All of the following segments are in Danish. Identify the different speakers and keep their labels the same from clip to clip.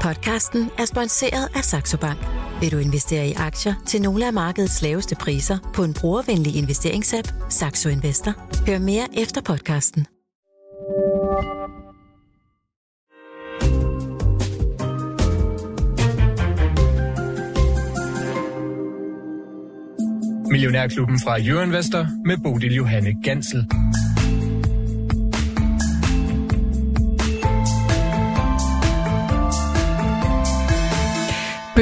Speaker 1: Podcasten er sponsoreret af Saxo Bank. Vil du investere i aktier til nogle af markedets laveste priser på en brugervenlig investeringsapp, Saxo Investor? Hør mere efter podcasten.
Speaker 2: Millionærklubben fra Jørgen med Bodil Johanne Gansel.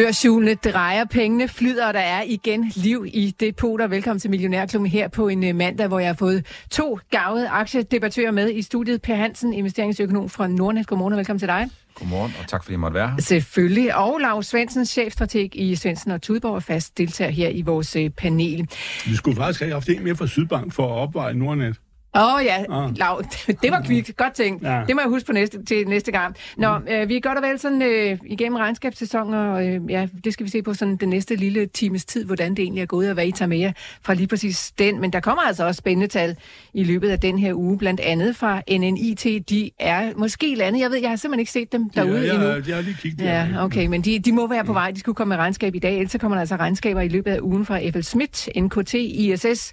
Speaker 3: Børshjulene drejer, pengene flyder, og der er igen liv i depoter. Velkommen til Millionærklubben her på en øh, mandag, hvor jeg har fået to gavede aktiedebattører med i studiet. Per Hansen, investeringsøkonom fra Nordnet. Godmorgen og velkommen til dig.
Speaker 4: Godmorgen, og tak fordi jeg måtte være her.
Speaker 3: Selvfølgelig. Og Lars Svendsen, chefstrateg i Svendsen og Tudborg, er fast deltager her i vores øh, panel.
Speaker 5: Vi skulle faktisk have haft en mere fra Sydbank for at opveje Nordnet.
Speaker 3: Åh oh, ja, ah. Lav, det var kvikt. Godt tænkt. Ja. Det må jeg huske på næste, til næste gang. Nå, mm. øh, vi er godt og vel sådan øh, igennem regnskabssæsonen, og øh, ja, det skal vi se på sådan den næste lille times tid, hvordan det egentlig er gået, og hvad I tager med jer fra lige præcis den. Men der kommer altså også spændende tal i løbet af den her uge, blandt andet fra NNIT. De er måske landet. Jeg ved, jeg har simpelthen ikke set dem derude
Speaker 5: ja,
Speaker 3: endnu.
Speaker 5: Jeg har lige kigget.
Speaker 3: Ja, okay, men de, de må være på vej. De skulle komme med regnskab i dag, ellers kommer der altså regnskaber i løbet af ugen fra FL Schmidt, NKT, ISS,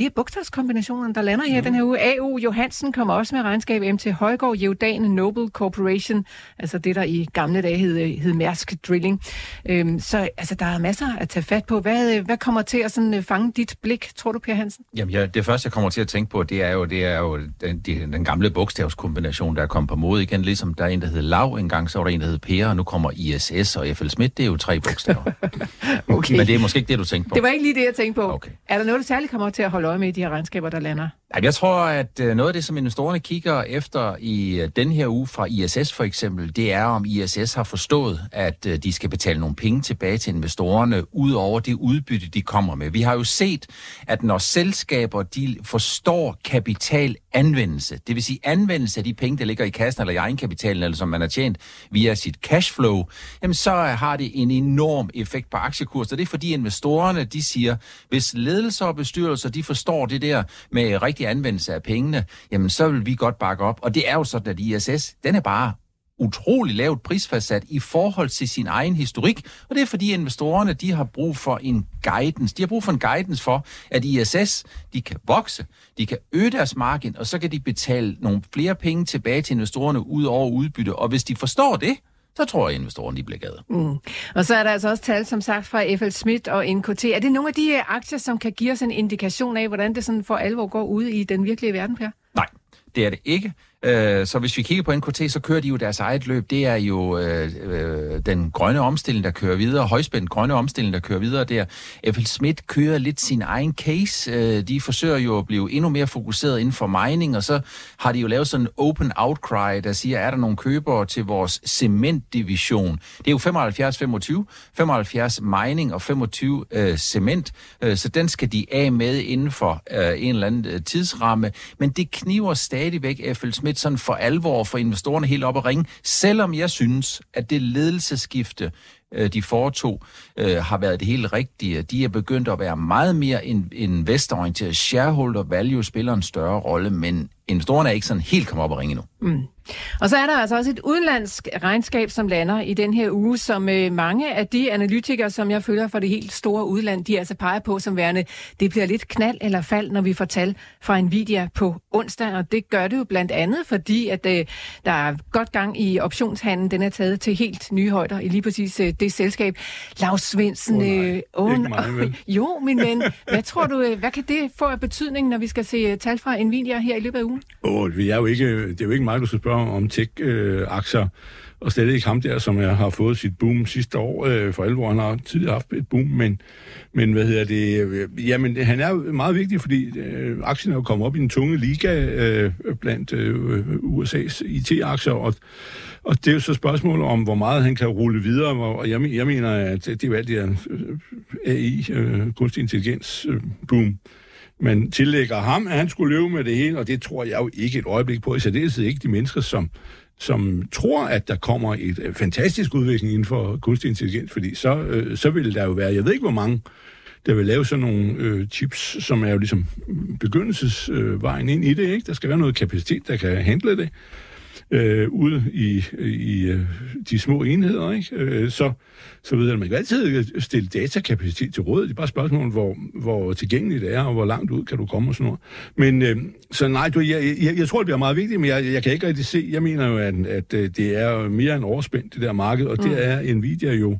Speaker 3: det er bogstavskombinationen, der lander her mm. den her uge. A.U. Johansen kommer også med regnskab. M.T. Højgaard, Jeodan Noble Corporation, altså det, der i gamle dage hed, hed Mærsk Drilling. Øhm, så altså, der er masser at tage fat på. Hvad, hvad kommer til at sådan, øh, fange dit blik, tror du, Per Hansen?
Speaker 4: Jamen, ja, det første, jeg kommer til at tænke på, det er jo, det er jo den, den, den gamle bogstavskombination, der er kommet på mode igen. Ligesom der er en, der hed Lav engang, så var der en, der hed Per, og nu kommer ISS og FL Schmidt. Det er jo tre bogstaver. okay. Men det er måske ikke det, du tænkte på.
Speaker 3: Det var ikke lige det, jeg tænkte på. Okay. Er der noget, der særligt kommer til at holde øje med i de her regnskaber, der lander?
Speaker 4: Jeg tror, at øh, noget af det, som investorerne kigger efter i øh, den her uge fra ISS for eksempel, det er, om ISS har forstået, at øh, de skal betale nogle penge tilbage til investorerne, ud over det udbytte, de kommer med. Vi har jo set, at når selskaber de forstår kapital anvendelse. det vil sige anvendelse af de penge, der ligger i kassen eller i egenkapitalen, eller som man har tjent via sit cashflow, jamen så øh, har det en enorm effekt på aktiekurser. Det er fordi investorerne, de siger, hvis ledelser og bestyrelser, de forstår det der med rigtig anvendelse af pengene, jamen så vil vi godt bakke op. Og det er jo sådan, at ISS, den er bare utrolig lavt prisfastsat i forhold til sin egen historik, og det er fordi investorerne, de har brug for en guidance. De har brug for en guidance for, at ISS, de kan vokse, de kan øge deres margin, og så kan de betale nogle flere penge tilbage til investorerne ud over udbytte. Og hvis de forstår det, så tror jeg, at investorerne de bliver gade. Mm.
Speaker 3: Og så er der altså også tal, som sagt, fra FL Schmidt og NKT. Er det nogle af de aktier, som kan give os en indikation af, hvordan det sådan for alvor går ud i den virkelige verden, Per?
Speaker 4: Nej, det er det ikke. Øh, så hvis vi kigger på NKT, så kører de jo deres eget løb. Det er jo øh, øh, den grønne omstilling, der kører videre. Højspændt grønne omstilling, der kører videre der. F.L. Schmidt kører lidt sin egen case. Øh, de forsøger jo at blive endnu mere fokuseret inden for mining, og så har de jo lavet sådan en open outcry, der siger, er der nogle købere til vores cementdivision? Det er jo 75-25. 75 mining og 25 øh, cement. Øh, så den skal de af med inden for øh, en eller anden øh, tidsramme. Men det kniver stadigvæk F.L. Schmidt lidt sådan for alvor for investorerne helt op at ringe, selvom jeg synes, at det ledelsesskifte, øh, de foretog, øh, har været det helt rigtige. De er begyndt at være meget mere investororienteret. Shareholder value spiller en større rolle, men investorerne er ikke sådan helt kommet op og ringe endnu. Mm.
Speaker 3: Og så er der altså også et udenlandsk regnskab, som lander i den her uge, som øh, mange af de analytikere, som jeg følger for det helt store udland, de altså peger på som værende, det bliver lidt knald eller fald, når vi får tal fra Nvidia på onsdag, og det gør det jo blandt andet, fordi at øh, der er godt gang i optionshandlen, den er taget til helt nye højder i lige præcis øh, det selskab. Lars Svendsen, oh,
Speaker 5: nej, oh, ikke mig,
Speaker 3: jo, min ven, hvad tror du, øh, hvad kan det få af betydning, når vi skal se øh, tal fra Nvidia her i løbet af ugen?
Speaker 5: Åh, oh, det er jo ikke, det er jo ikke mig, du skal spørge om tech-aktier, og slet ikke ham der, som jeg har fået sit boom sidste år, øh, for alvor. Han har tidligere haft et boom, men, men hvad hedder det? Øh, jamen, han er meget vigtig, fordi øh, aktien er jo kommet op i en tunge liga øh, blandt øh, USA's IT-aktier, og, og det er jo så spørgsmålet om, hvor meget han kan rulle videre, og jeg, jeg mener, at det er jo alt det her øh, AI, øh, kunstig intelligens øh, boom, man tillægger ham, at han skulle leve med det hele, og det tror jeg jo ikke et øjeblik på, i særdeleshed ikke de mennesker, som, som tror, at der kommer et øh, fantastisk udvikling inden for kunstig intelligens, fordi så, øh, så vil der jo være, jeg ved ikke hvor mange, der vil lave sådan nogle øh, chips, som er jo ligesom begyndelsesvejen øh, ind i det, ikke? Der skal være noget kapacitet, der kan handle det øh, ude i, i øh, de små enheder, ikke? Øh, så, så ved jeg, at man kan altid stille datakapacitet til råd. Det er bare spørgsmål, hvor, hvor tilgængeligt det er, og hvor langt ud kan du komme og sådan noget. Men øh, så nej, du, jeg, jeg, jeg tror, det bliver meget vigtigt, men jeg, jeg kan ikke rigtig se, jeg mener jo, at, at øh, det er mere end overspændt, det der marked, og mm. det er Nvidia jo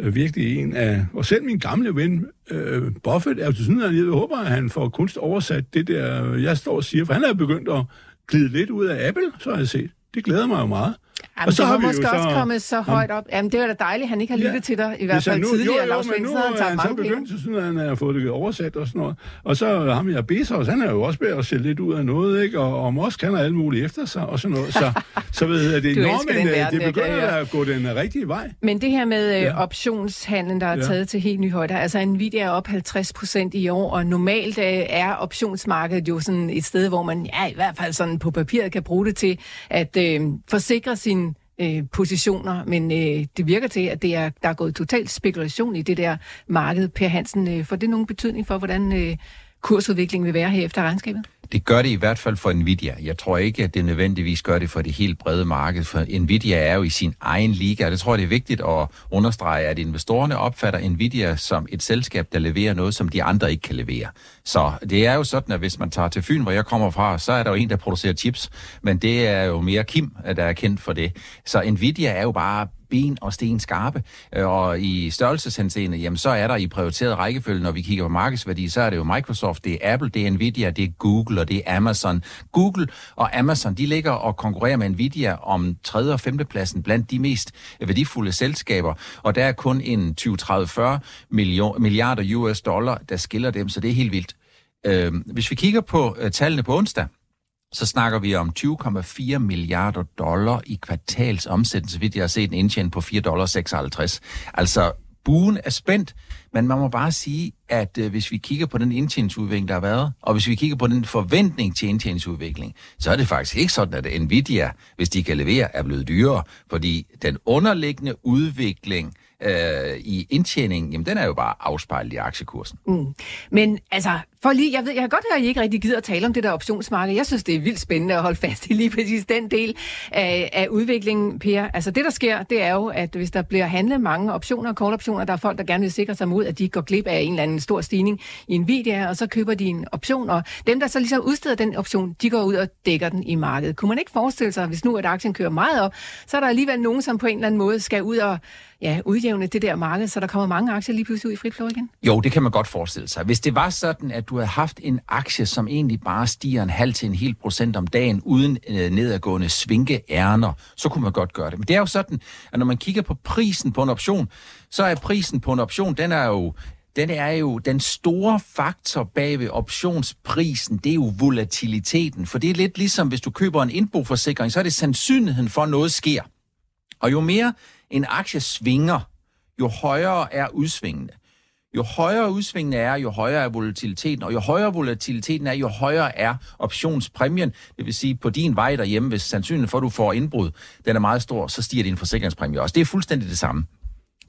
Speaker 5: øh, virkelig en af... Og selv min gamle ven, øh, Buffett, er jo til sådan, at jeg håber, at han får kunst oversat det der, jeg står og siger, for han er begyndt at glide lidt ud af Apple, så har jeg set. Det glæder mig jo meget.
Speaker 3: Jamen, og så det har vi måske også så... kommet så højt op. Jamen, det er da dejligt, at han ikke har lyttet ja. til dig, i hvert fald nu, tidligere. Jo, jo, men nu
Speaker 5: har han så begyndt, så sådan, at han har fået det oversat og sådan noget. Og så ham jeg Bezos, han er jo også ved at se lidt ud af noget, ikke? Og, og Musk, han har alt muligt efter sig og sådan noget. Så, så ved jeg, det, nå,
Speaker 3: men,
Speaker 5: øh,
Speaker 3: verden,
Speaker 5: det begynder at gå den rigtige vej.
Speaker 3: Men det her med øh, ja. optionshandlen, der er ja. taget til helt nye højder, altså Nvidia er op 50 procent i år, og normalt øh, er optionsmarkedet jo sådan et sted, hvor man ja, i hvert fald sådan på papiret kan bruge det til at øh, forsikre sine øh, positioner, men øh, det virker til, at det er, der er gået total spekulation i det der marked. Per Hansen, øh, får det nogen betydning for, hvordan øh, kursudviklingen vil være her efter regnskabet?
Speaker 4: Det gør det i hvert fald for Nvidia. Jeg tror ikke, at det nødvendigvis gør det for det helt brede marked, for Nvidia er jo i sin egen liga, det tror jeg, det er vigtigt at understrege, at investorerne opfatter Nvidia som et selskab, der leverer noget, som de andre ikke kan levere. Så det er jo sådan, at hvis man tager til Fyn, hvor jeg kommer fra, så er der jo en, der producerer chips, men det er jo mere Kim, der er kendt for det. Så Nvidia er jo bare ben og sten skarpe. Øh, og i størrelseshenseende, jamen så er der i prioriteret rækkefølge, når vi kigger på markedsværdi, så er det jo Microsoft, det er Apple, det er Nvidia, det er Google og det er Amazon. Google og Amazon, de ligger og konkurrerer med Nvidia om 3. og 5. pladsen blandt de mest værdifulde selskaber. Og der er kun en 20-30-40 milliarder US dollar, der skiller dem, så det er helt vildt. Øh, hvis vi kigger på øh, tallene på onsdag, så snakker vi om 20,4 milliarder dollar i kvartalsomsætning, så vidt jeg har set en indtjening på 4,56 dollar. Altså, buen er spændt, men man må bare sige, at øh, hvis vi kigger på den indtjeningsudvikling, der har været, og hvis vi kigger på den forventning til indtjeningsudvikling, så er det faktisk ikke sådan, at Nvidia, hvis de kan levere, er blevet dyrere, fordi den underliggende udvikling øh, i indtjeningen, jamen den er jo bare afspejlet i aktiekursen. Mm.
Speaker 3: Men altså, for lige, jeg, ved, jeg kan godt høre, at I ikke rigtig gider at tale om det der optionsmarked. Jeg synes, det er vildt spændende at holde fast i lige præcis den del af, af udviklingen, Per. Altså det, der sker, det er jo, at hvis der bliver handlet mange optioner og call-optioner, der er folk, der gerne vil sikre sig mod, at de går glip af en eller anden stor stigning i en video, og så køber de en option, og dem, der så ligesom udsteder den option, de går ud og dækker den i markedet. Kunne man ikke forestille sig, hvis nu at aktien kører meget op, så er der alligevel nogen, som på en eller anden måde skal ud og ja, udjævne det der marked, så der kommer mange aktier lige pludselig ud i frit flow igen?
Speaker 4: Jo, det kan man godt forestille sig. Hvis det var sådan, at du havde haft en aktie, som egentlig bare stiger en halv til en hel procent om dagen, uden øh, nedadgående svinkeærner, så kunne man godt gøre det. Men det er jo sådan, at når man kigger på prisen på en option, så er prisen på en option, den er jo den er jo den store faktor bag ved optionsprisen, det er jo volatiliteten. For det er lidt ligesom, hvis du køber en indboforsikring, så er det sandsynligheden for, at noget sker. Og jo mere en aktie svinger, jo højere er udsvingene. Jo højere udsvingene er, jo højere er volatiliteten, og jo højere volatiliteten er, jo højere er optionspræmien. Det vil sige, på din vej derhjemme, hvis sandsynligheden for, at du får indbrud, den er meget stor, så stiger din forsikringspræmie også. Det er fuldstændig det samme.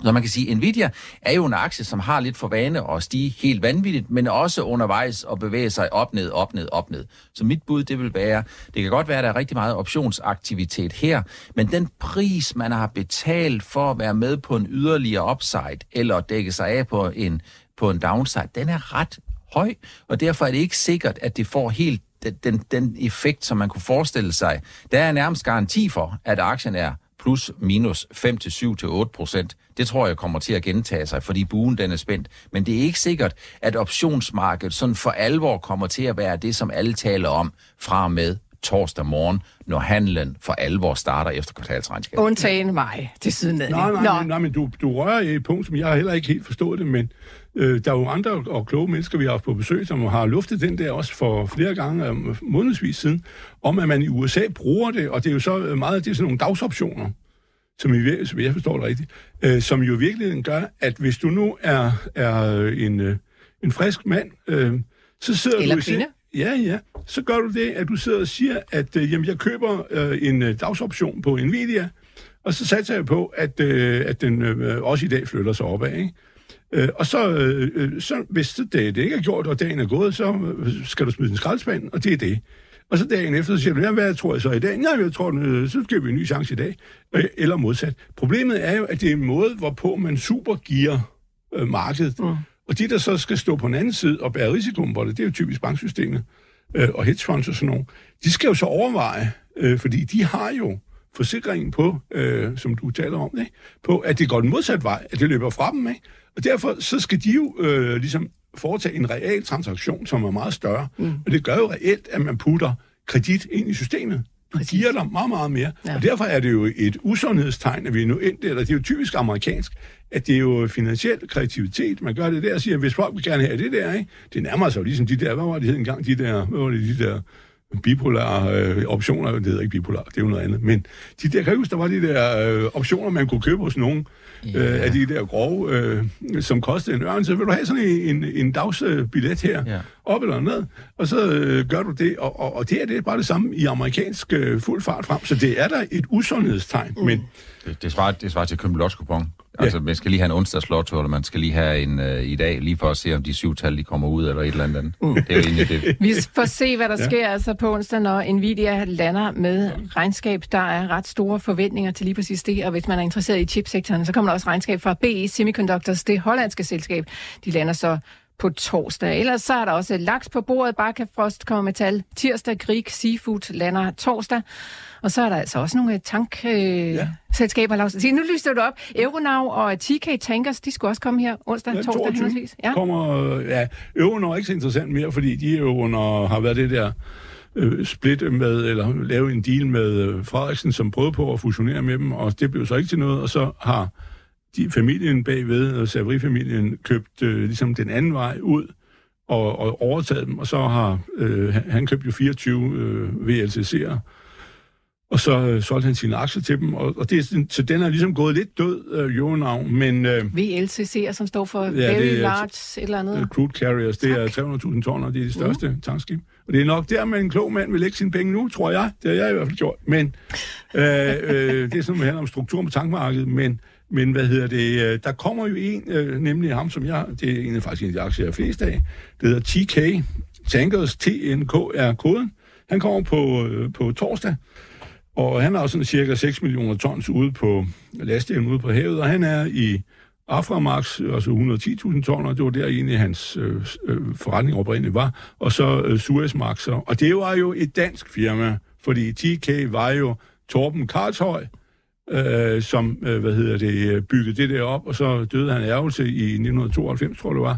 Speaker 4: Så man kan sige, Nvidia er jo en aktie, som har lidt for vane at stige helt vanvittigt, men også undervejs at bevæge sig op, ned, op, ned, op, ned. Så mit bud, det vil være, det kan godt være, at der er rigtig meget optionsaktivitet her, men den pris, man har betalt for at være med på en yderligere upside, eller dække sig af på en, på en downside, den er ret høj, og derfor er det ikke sikkert, at det får helt den, den, den effekt, som man kunne forestille sig. Der er nærmest garanti for, at aktien er plus minus 5 til 7 til 8 procent. Det tror jeg kommer til at gentage sig, fordi buen den er spændt. Men det er ikke sikkert, at optionsmarkedet sådan for alvor kommer til at være det, som alle taler om fra og med torsdag morgen, når handlen for alvor starter efter kvartalsregnskabet.
Speaker 3: Undtagen mig til siden af.
Speaker 5: Nej, nej, nej, nej, men du, du rører i et punkt, som jeg heller ikke helt forstået det, men øh, der er jo andre og kloge mennesker, vi har haft på besøg, som har luftet den der også for flere gange, øh, månedsvis siden, om at man i USA bruger det, og det er jo så meget af det sådan nogle dagsoptioner, som, I, som jeg forstår det rigtigt, øh, som jo virkelig gør, at hvis du nu er, er en, øh, en frisk mand, øh, så sidder
Speaker 3: Eller
Speaker 5: du...
Speaker 3: kvinde.
Speaker 5: Ja, ja. Så gør du det, at du sidder og siger, at øh, jamen, jeg køber øh, en øh, dagsoption på Nvidia, og så satser jeg på, at, øh, at den øh, også i dag flytter sig opad. Ikke? Øh, og så, øh, så hvis det, det ikke er gjort, og dagen er gået, så øh, skal du smide en skraldespand, og det er det. Og så dagen efter, så siger du, ja, hvad tror jeg så i dag? Nej, jeg tror, øh, så skal vi en ny chance i dag. Øh, Eller modsat. Problemet er jo, at det er en måde, hvorpå man supergiver øh, markedet. Mm. Og de, der så skal stå på den anden side og bære risikoen på det, det er jo typisk banksystemet øh, og hedgefonds og sådan noget. De skal jo så overveje, øh, fordi de har jo forsikringen på, øh, som du taler om, ikke? på at det går den modsatte vej, at det løber fra dem. Ikke? Og derfor så skal de jo øh, ligesom foretage en real transaktion, som er meget større. Mm. Og det gør jo reelt, at man putter kredit ind i systemet. Det giver dig meget, meget mere. Ja. Og derfor er det jo et usundhedstegn, at vi nu endt der. Det er jo typisk amerikansk, at det er jo finansiel kreativitet. Man gør det der og siger, hvis folk vil gerne have det der, ikke? det nærmer sig jo ligesom de der, hvad var det hed engang, de der, hvad var det, de der bipolare øh, optioner, det hedder ikke bipolar, det er jo noget andet, men de der, kan huske, der var de der øh, optioner, man kunne købe hos nogen, ja. øh, af de der grove, øh, som kostede en ørn, så vil du have sådan en, en dagsbillet her, ja. op eller ned, og så øh, gør du det, og, og, og det er det er bare det samme i amerikansk øh, fuld fart frem, så det er der et usundhedstegn, mm. men...
Speaker 4: Det, det, svarer, det svarer til at købe Altså, ja. man skal lige have en onsdagslotto, eller man skal lige have en uh, i dag, lige for at se, om de syv tal, de kommer ud, eller et eller andet. Mm. Det er jo egentlig det.
Speaker 3: Vi får se, hvad der ja. sker altså på onsdag, når Nvidia lander med regnskab. Der er ret store forventninger til lige præcis det, og hvis man er interesseret i chipsektoren, så kommer der også regnskab fra BE Semiconductors, det hollandske selskab. De lander så på torsdag. Ellers så er der også laks på bordet. Barca Frost kommer med tal. Tirsdag, Grieg Seafood lander torsdag. Og så er der altså også nogle tankselskaber. Øh, ja. nu lyster du op. Euronav og TK Tankers, de skulle også komme her onsdag, ja, torsdag henholdsvis.
Speaker 5: Ja. Kommer, ja, Euronav er ikke så interessant mere, fordi de under, har været det der øh, splitte med, eller lave en deal med øh, Frederiksen, som prøvede på at fusionere med dem, og det blev så ikke til noget, og så har de, familien bagved, og Savary-familien, købt øh, ligesom den anden vej ud, og, og overtaget dem, og så har øh, han købt jo 24 øh, VLCC'er, og så øh, solgte han sine aktier til dem, og, og det, så den er ligesom gået lidt død, øh, Euronavn, men... Øh,
Speaker 3: VLCC'er, som står for ja, Very det Large et eller andet?
Speaker 5: Uh, crude Carriers, det tak. er 300.000 tonner, det er de største uh. tankskib. Og det er nok der, man en klog mand vil lægge sine penge nu, tror jeg. Det har jeg i hvert fald gjort. Men øh, øh, det er sådan, handler om struktur på tankmarkedet, men men hvad hedder det? Øh, der kommer jo en, øh, nemlig ham, som jeg, det er en af faktisk en af de aktier, jeg flest af. Det hedder TK, Tankers, TNK er koden. Han kommer på, øh, på torsdag, og han har sådan cirka 6 millioner tons ude på lastdelen ude på havet, og han er i Aframax, altså 110.000 tonner, det var der egentlig hans øh, øh, forretning oprindeligt var, og så øh, Suezmaxer. Og det var jo et dansk firma, fordi TK var jo Torben Karlshøj, øh, som, øh, hvad hedder det, øh, byggede det der op, og så døde han ærgelse i 1992, tror jeg det var.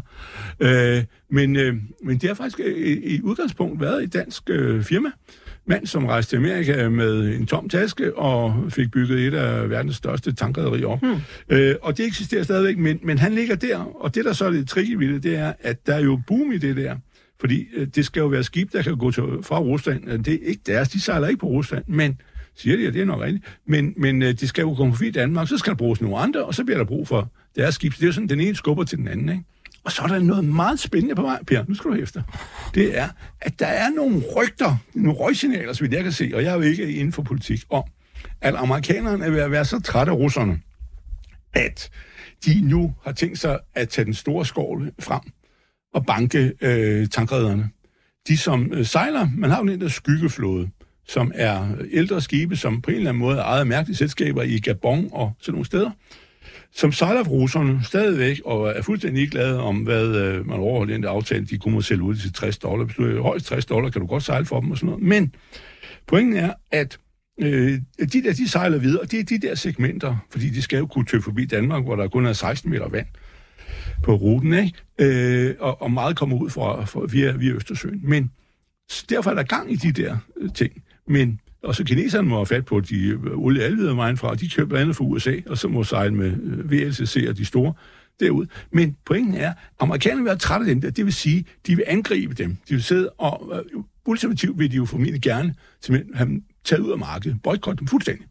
Speaker 5: Øh, men, øh, men det har faktisk i, i udgangspunkt været et dansk øh, firma, mand, som rejste til Amerika med en tom taske og fik bygget et af verdens største tankrederier op. Hmm. Øh, og det eksisterer stadigvæk, men, men han ligger der, og det, der så er det tricky ved det, det er, at der er jo boom i det der. Fordi øh, det skal jo være skib, der kan gå til, fra Rusland. Det er ikke deres, de sejler ikke på Rusland, men siger de, at det er nok rigtigt. Men, men øh, de skal jo komme forbi Danmark, så skal der bruges nogle andre, og så bliver der brug for deres skib. Så det er jo sådan, den ene skubber til den anden, ikke? Og så er der noget meget spændende på vej, Per, nu skal du efter. Det er, at der er nogle rygter, nogle røgsignaler, så vidt jeg kan se, og jeg er jo ikke inden for politik, om, at amerikanerne er ved at være så trætte af russerne, at de nu har tænkt sig at tage den store skål frem og banke øh, tankrederne. De som øh, sejler, man har jo den der skyggeflåde, som er ældre skibe, som på en eller anden måde er ejet mærkelige selskaber i Gabon og sådan nogle steder, som sejler for russerne stadigvæk, og er fuldstændig glade om, hvad øh, man overholder den aftale, de kunne sælge ud til 60 dollar. Hvis du er højst 60 dollar, kan du godt sejle for dem og sådan noget. Men pointen er, at øh, de der, de sejler videre, og det er de der segmenter, fordi de skal jo kunne tøve forbi Danmark, hvor der kun er 16 meter vand på ruten, ikke? Øh, og, og meget kommer ud fra, fra via, via Østersøen. Men derfor er der gang i de der øh, ting. Men og så kineserne må have fat på de øh, olie alvidere vejen fra, de køber andet fra USA, og så må sejle med øh, VLCC og de store derud. Men pointen er, at amerikanerne vil være trætte af dem der. Det vil sige, de vil angribe dem. De vil sidde og... Uh, ultimativt vil de jo formentlig gerne simpelthen have dem taget ud af markedet. Boykot dem fuldstændig.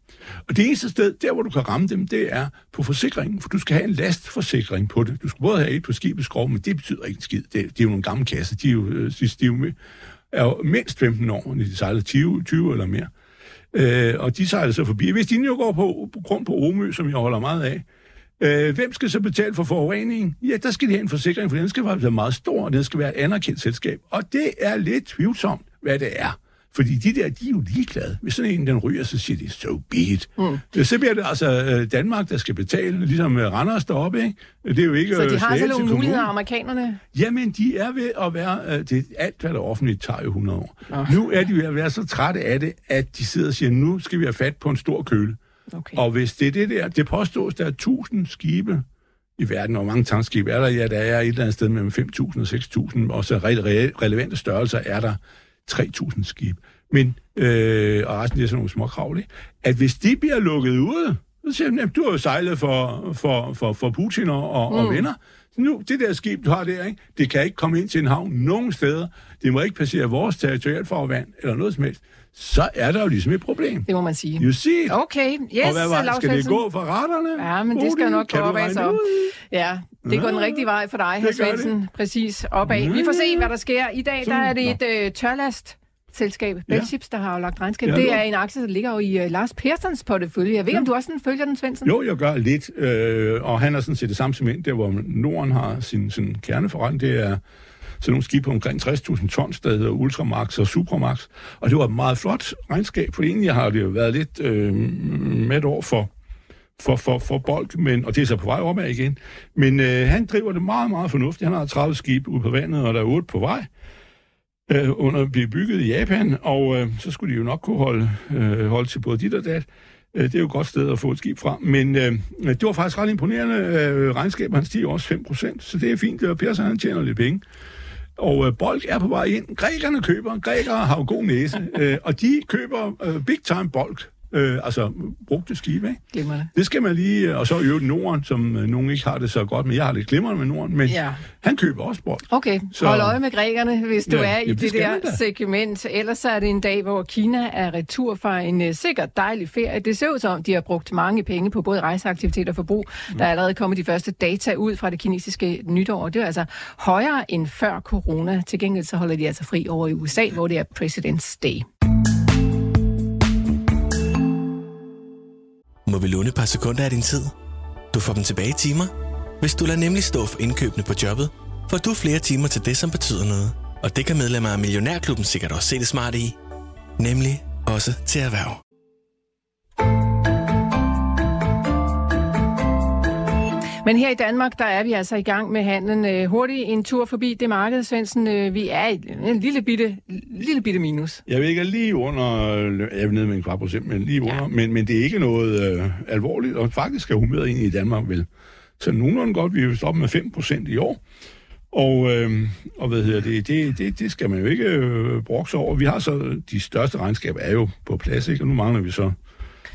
Speaker 5: Og det eneste sted, der hvor du kan ramme dem, det er på forsikringen, for du skal have en lastforsikring på det. Du skal både have et på skibets skrov, men det betyder ikke en skid. Det, det er jo nogle gamle kasser. De er jo, de er jo, er jo mindst 15 år, når de sejler 20, 20 eller mere. Øh, og de sejler så forbi. Hvis de nu går på, på grund på Omø, som jeg holder meget af, øh, hvem skal så betale for forureningen? Ja, der skal de have en forsikring, for den skal være meget stor, og den skal være et anerkendt selskab. Og det er lidt tvivlsomt, hvad det er. Fordi de der, de er jo ligeglade. Hvis sådan en, den ryger, så siger de, so be it. Mm. Så bliver det altså øh, Danmark, der skal betale, ligesom øh, Randers deroppe, ikke? Det er jo ikke
Speaker 3: Så de
Speaker 5: øh,
Speaker 3: har
Speaker 5: Slagelse
Speaker 3: nogle muligheder, amerikanerne.
Speaker 5: Jamen, de er ved at være... Øh, det, alt, hvad der er offentligt, tager jo 100 år. Nu er de ved at være så trætte af det, at de sidder og siger, nu skal vi have fat på en stor køle.
Speaker 3: Okay.
Speaker 5: Og hvis det er det der, det påstås, der er 1000 skibe i verden, og hvor mange tankskibe er der? Ja, der er et eller andet sted mellem 5.000 og 6.000, og så re- re- relevante størrelser er der 3.000 skibe. Men, øh, og resten det er sådan nogle små kravl, ikke? At hvis de bliver lukket ude, så siger "Jamen, du har jo sejlet for, for, for, for Putin og, og, mm. og venner. Så nu, det der skib, du har der, ikke? det kan ikke komme ind til en havn nogen steder. Det må ikke passere vores territorialfarvand eller noget som helst. Så er der jo ligesom et problem.
Speaker 3: Det må man sige.
Speaker 5: You see?
Speaker 3: Okay, yes,
Speaker 5: og hvad var,
Speaker 3: Lars
Speaker 5: skal det gå for retterne?
Speaker 3: Ja, men det skal nok gå opad så. Ja, det går den rigtige vej for dig, hr. Svendsen. Præcis, opad. Vi får se, hvad der sker. I dag der er det et uh, tørlast selskab,
Speaker 5: Ja.
Speaker 3: Bellchips, der har aflagt regnskab.
Speaker 5: Ja,
Speaker 3: det er en aktie, der ligger jo i uh, Lars Persons portefølje. Jeg ved ikke, om du også sådan følger den, Svendsen?
Speaker 5: Jo, jeg gør lidt, øh, og han er sådan set det samme cement, der hvor Norden har sin, sin kerneforretning, det er sådan nogle skibe på omkring 60.000 tons, der hedder Ultramax og Supramax, og det var et meget flot regnskab, for egentlig har det jo været lidt øh, med år for, for, for, for bold, men, og det er så på vej opad igen. Men øh, han driver det meget, meget fornuftigt. Han har 30 skibe ude på vandet, og der er 8 på vej øh, Øh, under at blive bygget i Japan, og øh, så skulle de jo nok kunne holde, øh, holde til både dit og dat. Øh, Det er jo et godt sted at få et skib fra. Men øh, det var faktisk ret imponerende. Øh, regnskabet han stiger også 5%, så det er fint. Og Persson han tjener lidt penge. Og øh, Bolk er på vej ind. Grækerne køber. Grækere har jo god næse. øh, og de køber øh, big time Bolk. Øh, altså brugte skibe, ikke?
Speaker 3: Glimrende.
Speaker 5: Det skal man lige... øh, Og så øvrigt Norden, som øh, nogen ikke har det så godt, men jeg har det glimrende med Norden. Men
Speaker 3: Ja.
Speaker 5: han køber også Bolk.
Speaker 3: Okay, så... Hold øje med grækerne, hvis du
Speaker 5: Ja,
Speaker 3: er i
Speaker 5: jamen, det
Speaker 3: det, der
Speaker 5: da.
Speaker 3: segment. Ellers så er det en dag, hvor Kina er retur fra en uh, sikkert dejlig ferie. Det ser ud som, de har brugt mange penge på både rejseaktivitet og forbrug. Mm. Der er allerede kommet de første data ud fra det kinesiske nytår. Det er altså højere end før corona. Til gengæld så holder de altså fri over i USA, hvor det er President's Day.
Speaker 6: Må vi låne et par sekunder af din tid? Du får dem tilbage i timer. Hvis du lader nemlig stå for indkøbene på jobbet, får du flere timer til det, som betyder noget. Og det kan medlemmer af Millionærklubben sikkert også se det smarte i. Nemlig også til erhverv.
Speaker 3: Men her i Danmark, der er vi altså i gang med handlen. Øh, hurtigt en tur forbi det marked, Svendsen. Øh, vi er i en lille bitte, lille bitte minus.
Speaker 5: Jeg ved ikke, lige under, jeg er nede med en kvart procent, men lige under,
Speaker 3: Ja.
Speaker 5: men, men det er ikke noget øh, alvorligt, og faktisk er humøret egentlig i Danmark vel. Så nogenlunde godt, vi er stoppet med 5 procent i år. Og, øh, og hvad hedder det, det, det, det skal man jo ikke øh, brokse over. Vi har så, de største regnskaber er jo på plads, ikke? og nu mangler vi så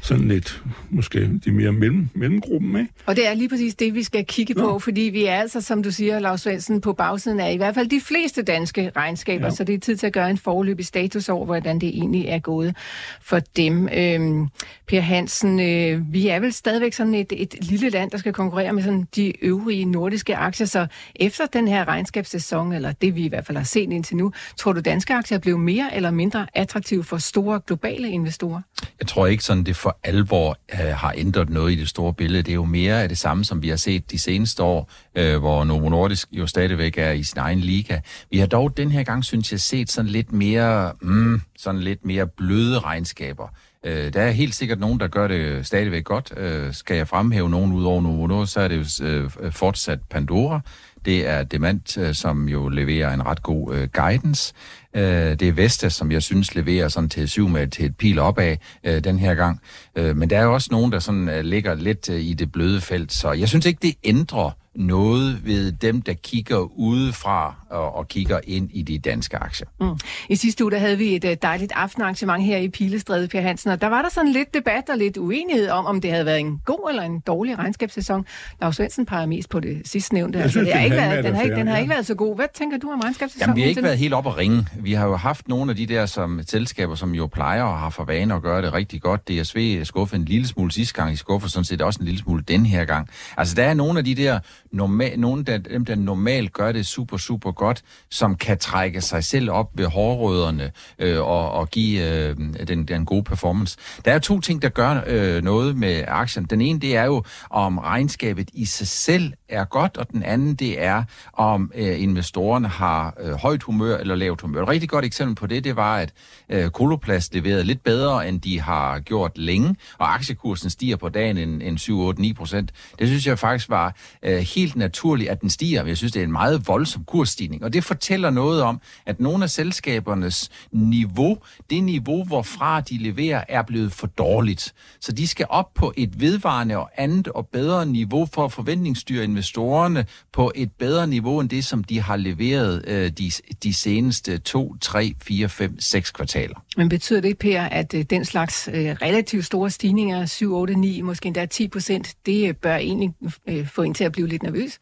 Speaker 5: sådan lidt, måske de mere mellem, mellemgruppen, ikke?
Speaker 3: Og det er lige præcis det, vi skal kigge på,
Speaker 5: Nå.
Speaker 3: fordi vi er altså, som du siger, Lars Svendsen, på bagsiden af i hvert fald de fleste danske regnskaber, ja.
Speaker 5: Ja.
Speaker 3: så det er tid til at gøre en forløbig status over, hvordan det egentlig er gået for dem. Øhm, per Hansen, øh, vi er vel stadigvæk sådan et, et lille land, der skal konkurrere med sådan de øvrige nordiske aktier, så efter den her regnskabssæson, eller det vi i hvert fald har set indtil nu, tror du danske aktier er blevet mere eller mindre attraktive for store globale investorer?
Speaker 4: Jeg tror ikke sådan, det for alvor øh, har ændret noget i det store billede. Det er jo mere af det samme, som vi har set de seneste år, øh, hvor Novo Nordisk jo stadigvæk er i sin egen liga. Vi har dog den her gang, synes jeg, set sådan lidt mere, mm, sådan lidt mere bløde regnskaber. Øh, der er helt sikkert nogen, der gør det stadigvæk godt. Øh, skal jeg fremhæve nogen ud over Novo Nordisk, så er det jo øh, fortsat Pandora. Det er Demant, øh, som jo leverer en ret god øh, guidance. Øh, det er Vestas, som jeg synes leverer sådan til syv med til et pil opad øh, den her gang. Øh, men der er jo også nogen, der sådan øh, ligger lidt øh, i det bløde felt. Så jeg synes ikke, det ændrer noget ved dem, der kigger udefra og, og kigger ind i de danske aktier.
Speaker 3: Mm. I sidste uge der havde vi et uh, dejligt aftenarrangement her i Pilestræde, Per Hansen, og der var der sådan lidt debat og lidt uenighed om, om det havde været en god eller en dårlig regnskabssæson. Lars Svendsen peger mest på det sidste nævnte.
Speaker 5: Jeg synes,
Speaker 3: det har
Speaker 5: den
Speaker 3: ikke
Speaker 5: har
Speaker 3: været, den har, ikke, den har
Speaker 5: ja.
Speaker 3: ikke været så god. Hvad tænker du om regnskabssæsonen?
Speaker 4: Jamen, vi har ikke været helt op at ringe. Vi har jo haft nogle af de der som selskaber, som jo plejer at have for vane at gøre det rigtig godt. DSV skuffede en lille smule sidste gang, i skuffer sådan set også en lille smule den her gang. Altså, der er nogle af de der normal, nogen af dem, der normalt gør det super, super godt, som kan trække sig selv op ved hårrødderne øh, og, og give øh, den, den gode performance. Der er to ting, der gør øh, noget med aktien. Den ene, det er jo, om regnskabet i sig selv er godt, og den anden, det er, om øh, investorerne har øh, højt humør eller lavt humør. Et rigtig godt eksempel på det, det var, at øh, Koloplast leverede lidt bedre, end de har gjort længe, og aktiekursen stiger på dagen en, en 7-8-9 procent. Det synes jeg faktisk var øh, helt naturligt, at den stiger. Jeg synes, det er en meget voldsom kursstigning, og det fortæller noget om, at nogle af selskabernes niveau, det niveau, hvorfra de leverer, er blevet for dårligt. Så de skal op på et vedvarende og andet og bedre niveau for at forventningsstyre investorerne på et bedre niveau end det, som de har leveret øh, de, de seneste 2, 3, 4, 5, 6 kvartaler.
Speaker 3: Men betyder det, Per, at øh, den slags øh, relativt store stigninger, 7, 8, 9, måske endda 10 procent, det øh, bør egentlig øh, få en til at blive lidt nervøs?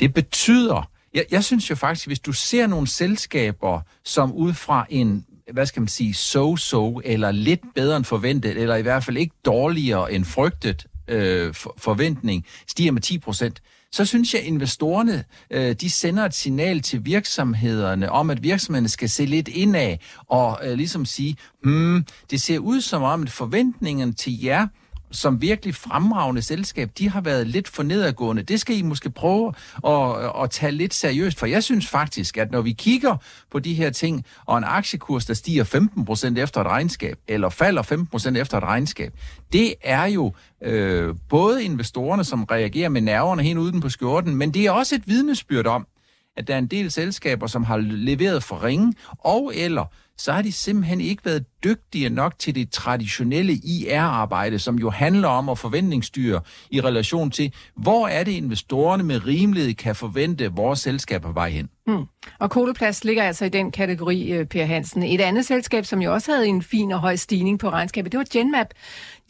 Speaker 4: Det betyder, jeg, jeg synes jo faktisk, hvis du ser nogle selskaber, som ud fra en hvad skal man sige, so-so, eller lidt bedre end forventet, eller i hvert fald ikke dårligere end frygtet øh, for, forventning, stiger med 10 procent, så synes jeg, at investorerne øh, de sender et signal til virksomhederne om, at virksomhederne skal se lidt indad og øh, ligesom sige, hmm, det ser ud som om, at forventningen til jer som virkelig fremragende selskab, de har været lidt for nedadgående. Det skal I måske prøve at, at tage lidt seriøst, for jeg synes faktisk, at når vi kigger på de her ting, og en aktiekurs, der stiger 15% efter et regnskab, eller falder 15% efter et regnskab, det er jo øh, både investorerne, som reagerer med nerverne helt uden på skjorten, men det er også et vidnesbyrd om, at der er en del selskaber, som har leveret for ringe, og eller så har de simpelthen ikke været dygtige nok til det traditionelle IR-arbejde, som jo handler om at forventningsstyre i relation til, hvor er det investorerne med rimelighed kan forvente vores selskab på vej hen.
Speaker 3: Hmm. Og Koloplast ligger altså i den kategori, øh, Per Hansen. Et andet selskab, som jo også havde en fin og høj stigning på regnskabet, det var Genmap.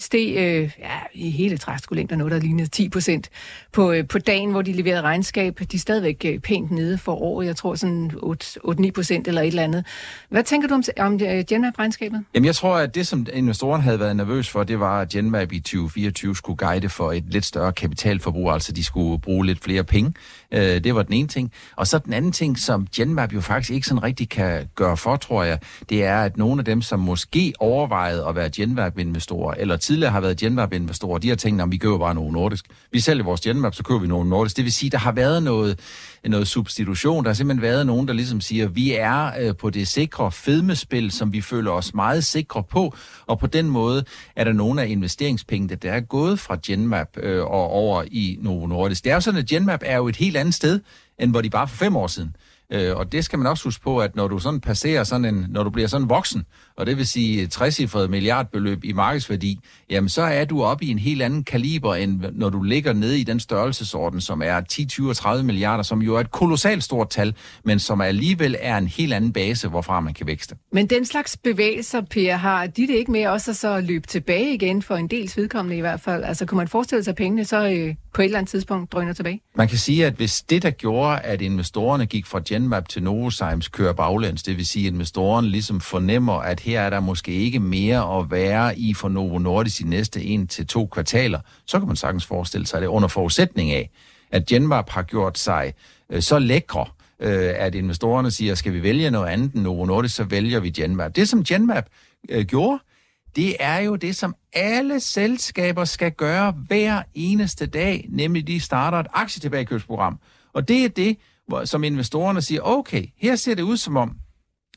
Speaker 3: Steg øh, ja, i hele træskolængder noget, der lignede 10 procent på, øh, på dagen, hvor de leverede regnskab. De er stadigvæk øh, pænt nede for året. Jeg tror sådan 8-9 procent eller et eller andet. Hvad tænker du om, om øh, Genmap-regnskabet?
Speaker 4: Jamen, jeg tror, at det, som investoren havde været nervøs for, det var, at Genmap i 2024 skulle guide for et lidt større kapitalforbrug, altså de skulle bruge lidt flere penge. Øh, det var den ene ting. Og så den anden ting, som Genmap jo faktisk ikke sådan rigtig kan gøre for, tror jeg, det er, at nogle af dem, som måske overvejede at være Genmap-investorer, eller tidligere har været Genmap-investorer, de har tænkt, at vi køber bare nogle nordisk. Vi sælger vores Genmap, så køber vi nogle nordisk. Det vil sige, der har været noget, noget substitution. Der har simpelthen været nogen, der ligesom siger, at vi er øh, på det sikre fedmespil, som vi føler os meget sikre på, og på den måde er der nogle af investeringspengene, der er gået fra Genmap øh, og over i Novo Nordisk. Det er jo sådan, at Genmap er jo et helt andet sted, end hvor de bare for fem år siden. Øh, og det skal man også huske på, at når du sådan passerer sådan en, når du bliver sådan voksen, og det vil sige 60 milliardbeløb i markedsværdi, jamen så er du oppe i en helt anden kaliber, end når du ligger nede i den størrelsesorden, som er 10, 20 30 milliarder, som jo er et kolossalt stort tal, men som alligevel er en helt anden base, hvorfra man kan vækste.
Speaker 3: Men den slags bevægelser, Per, har de det ikke med også at så løbe tilbage igen, for en dels vedkommende i hvert fald? Altså kunne man forestille sig, at pengene så øh, på et eller andet tidspunkt drøner tilbage?
Speaker 4: Man kan sige, at hvis det, der gjorde, at investorerne gik fra Genmap til Novozymes, kører baglæns, det vil sige, at investorerne ligesom fornemmer, at her er der måske ikke mere at være i for Novo Nordisk de næste en til to kvartaler, så kan man sagtens forestille sig det under forudsætning af, at Genmap har gjort sig øh, så lækre, øh, at investorerne siger, skal vi vælge noget andet end Novo Nordisk, så vælger vi Genmap. Det, som Genmap øh, gjorde, det er jo det, som alle selskaber skal gøre hver eneste dag, nemlig de starter et aktietilbagekøbsprogram. Og det er det, hvor, som investorerne siger, okay, her ser det ud som om,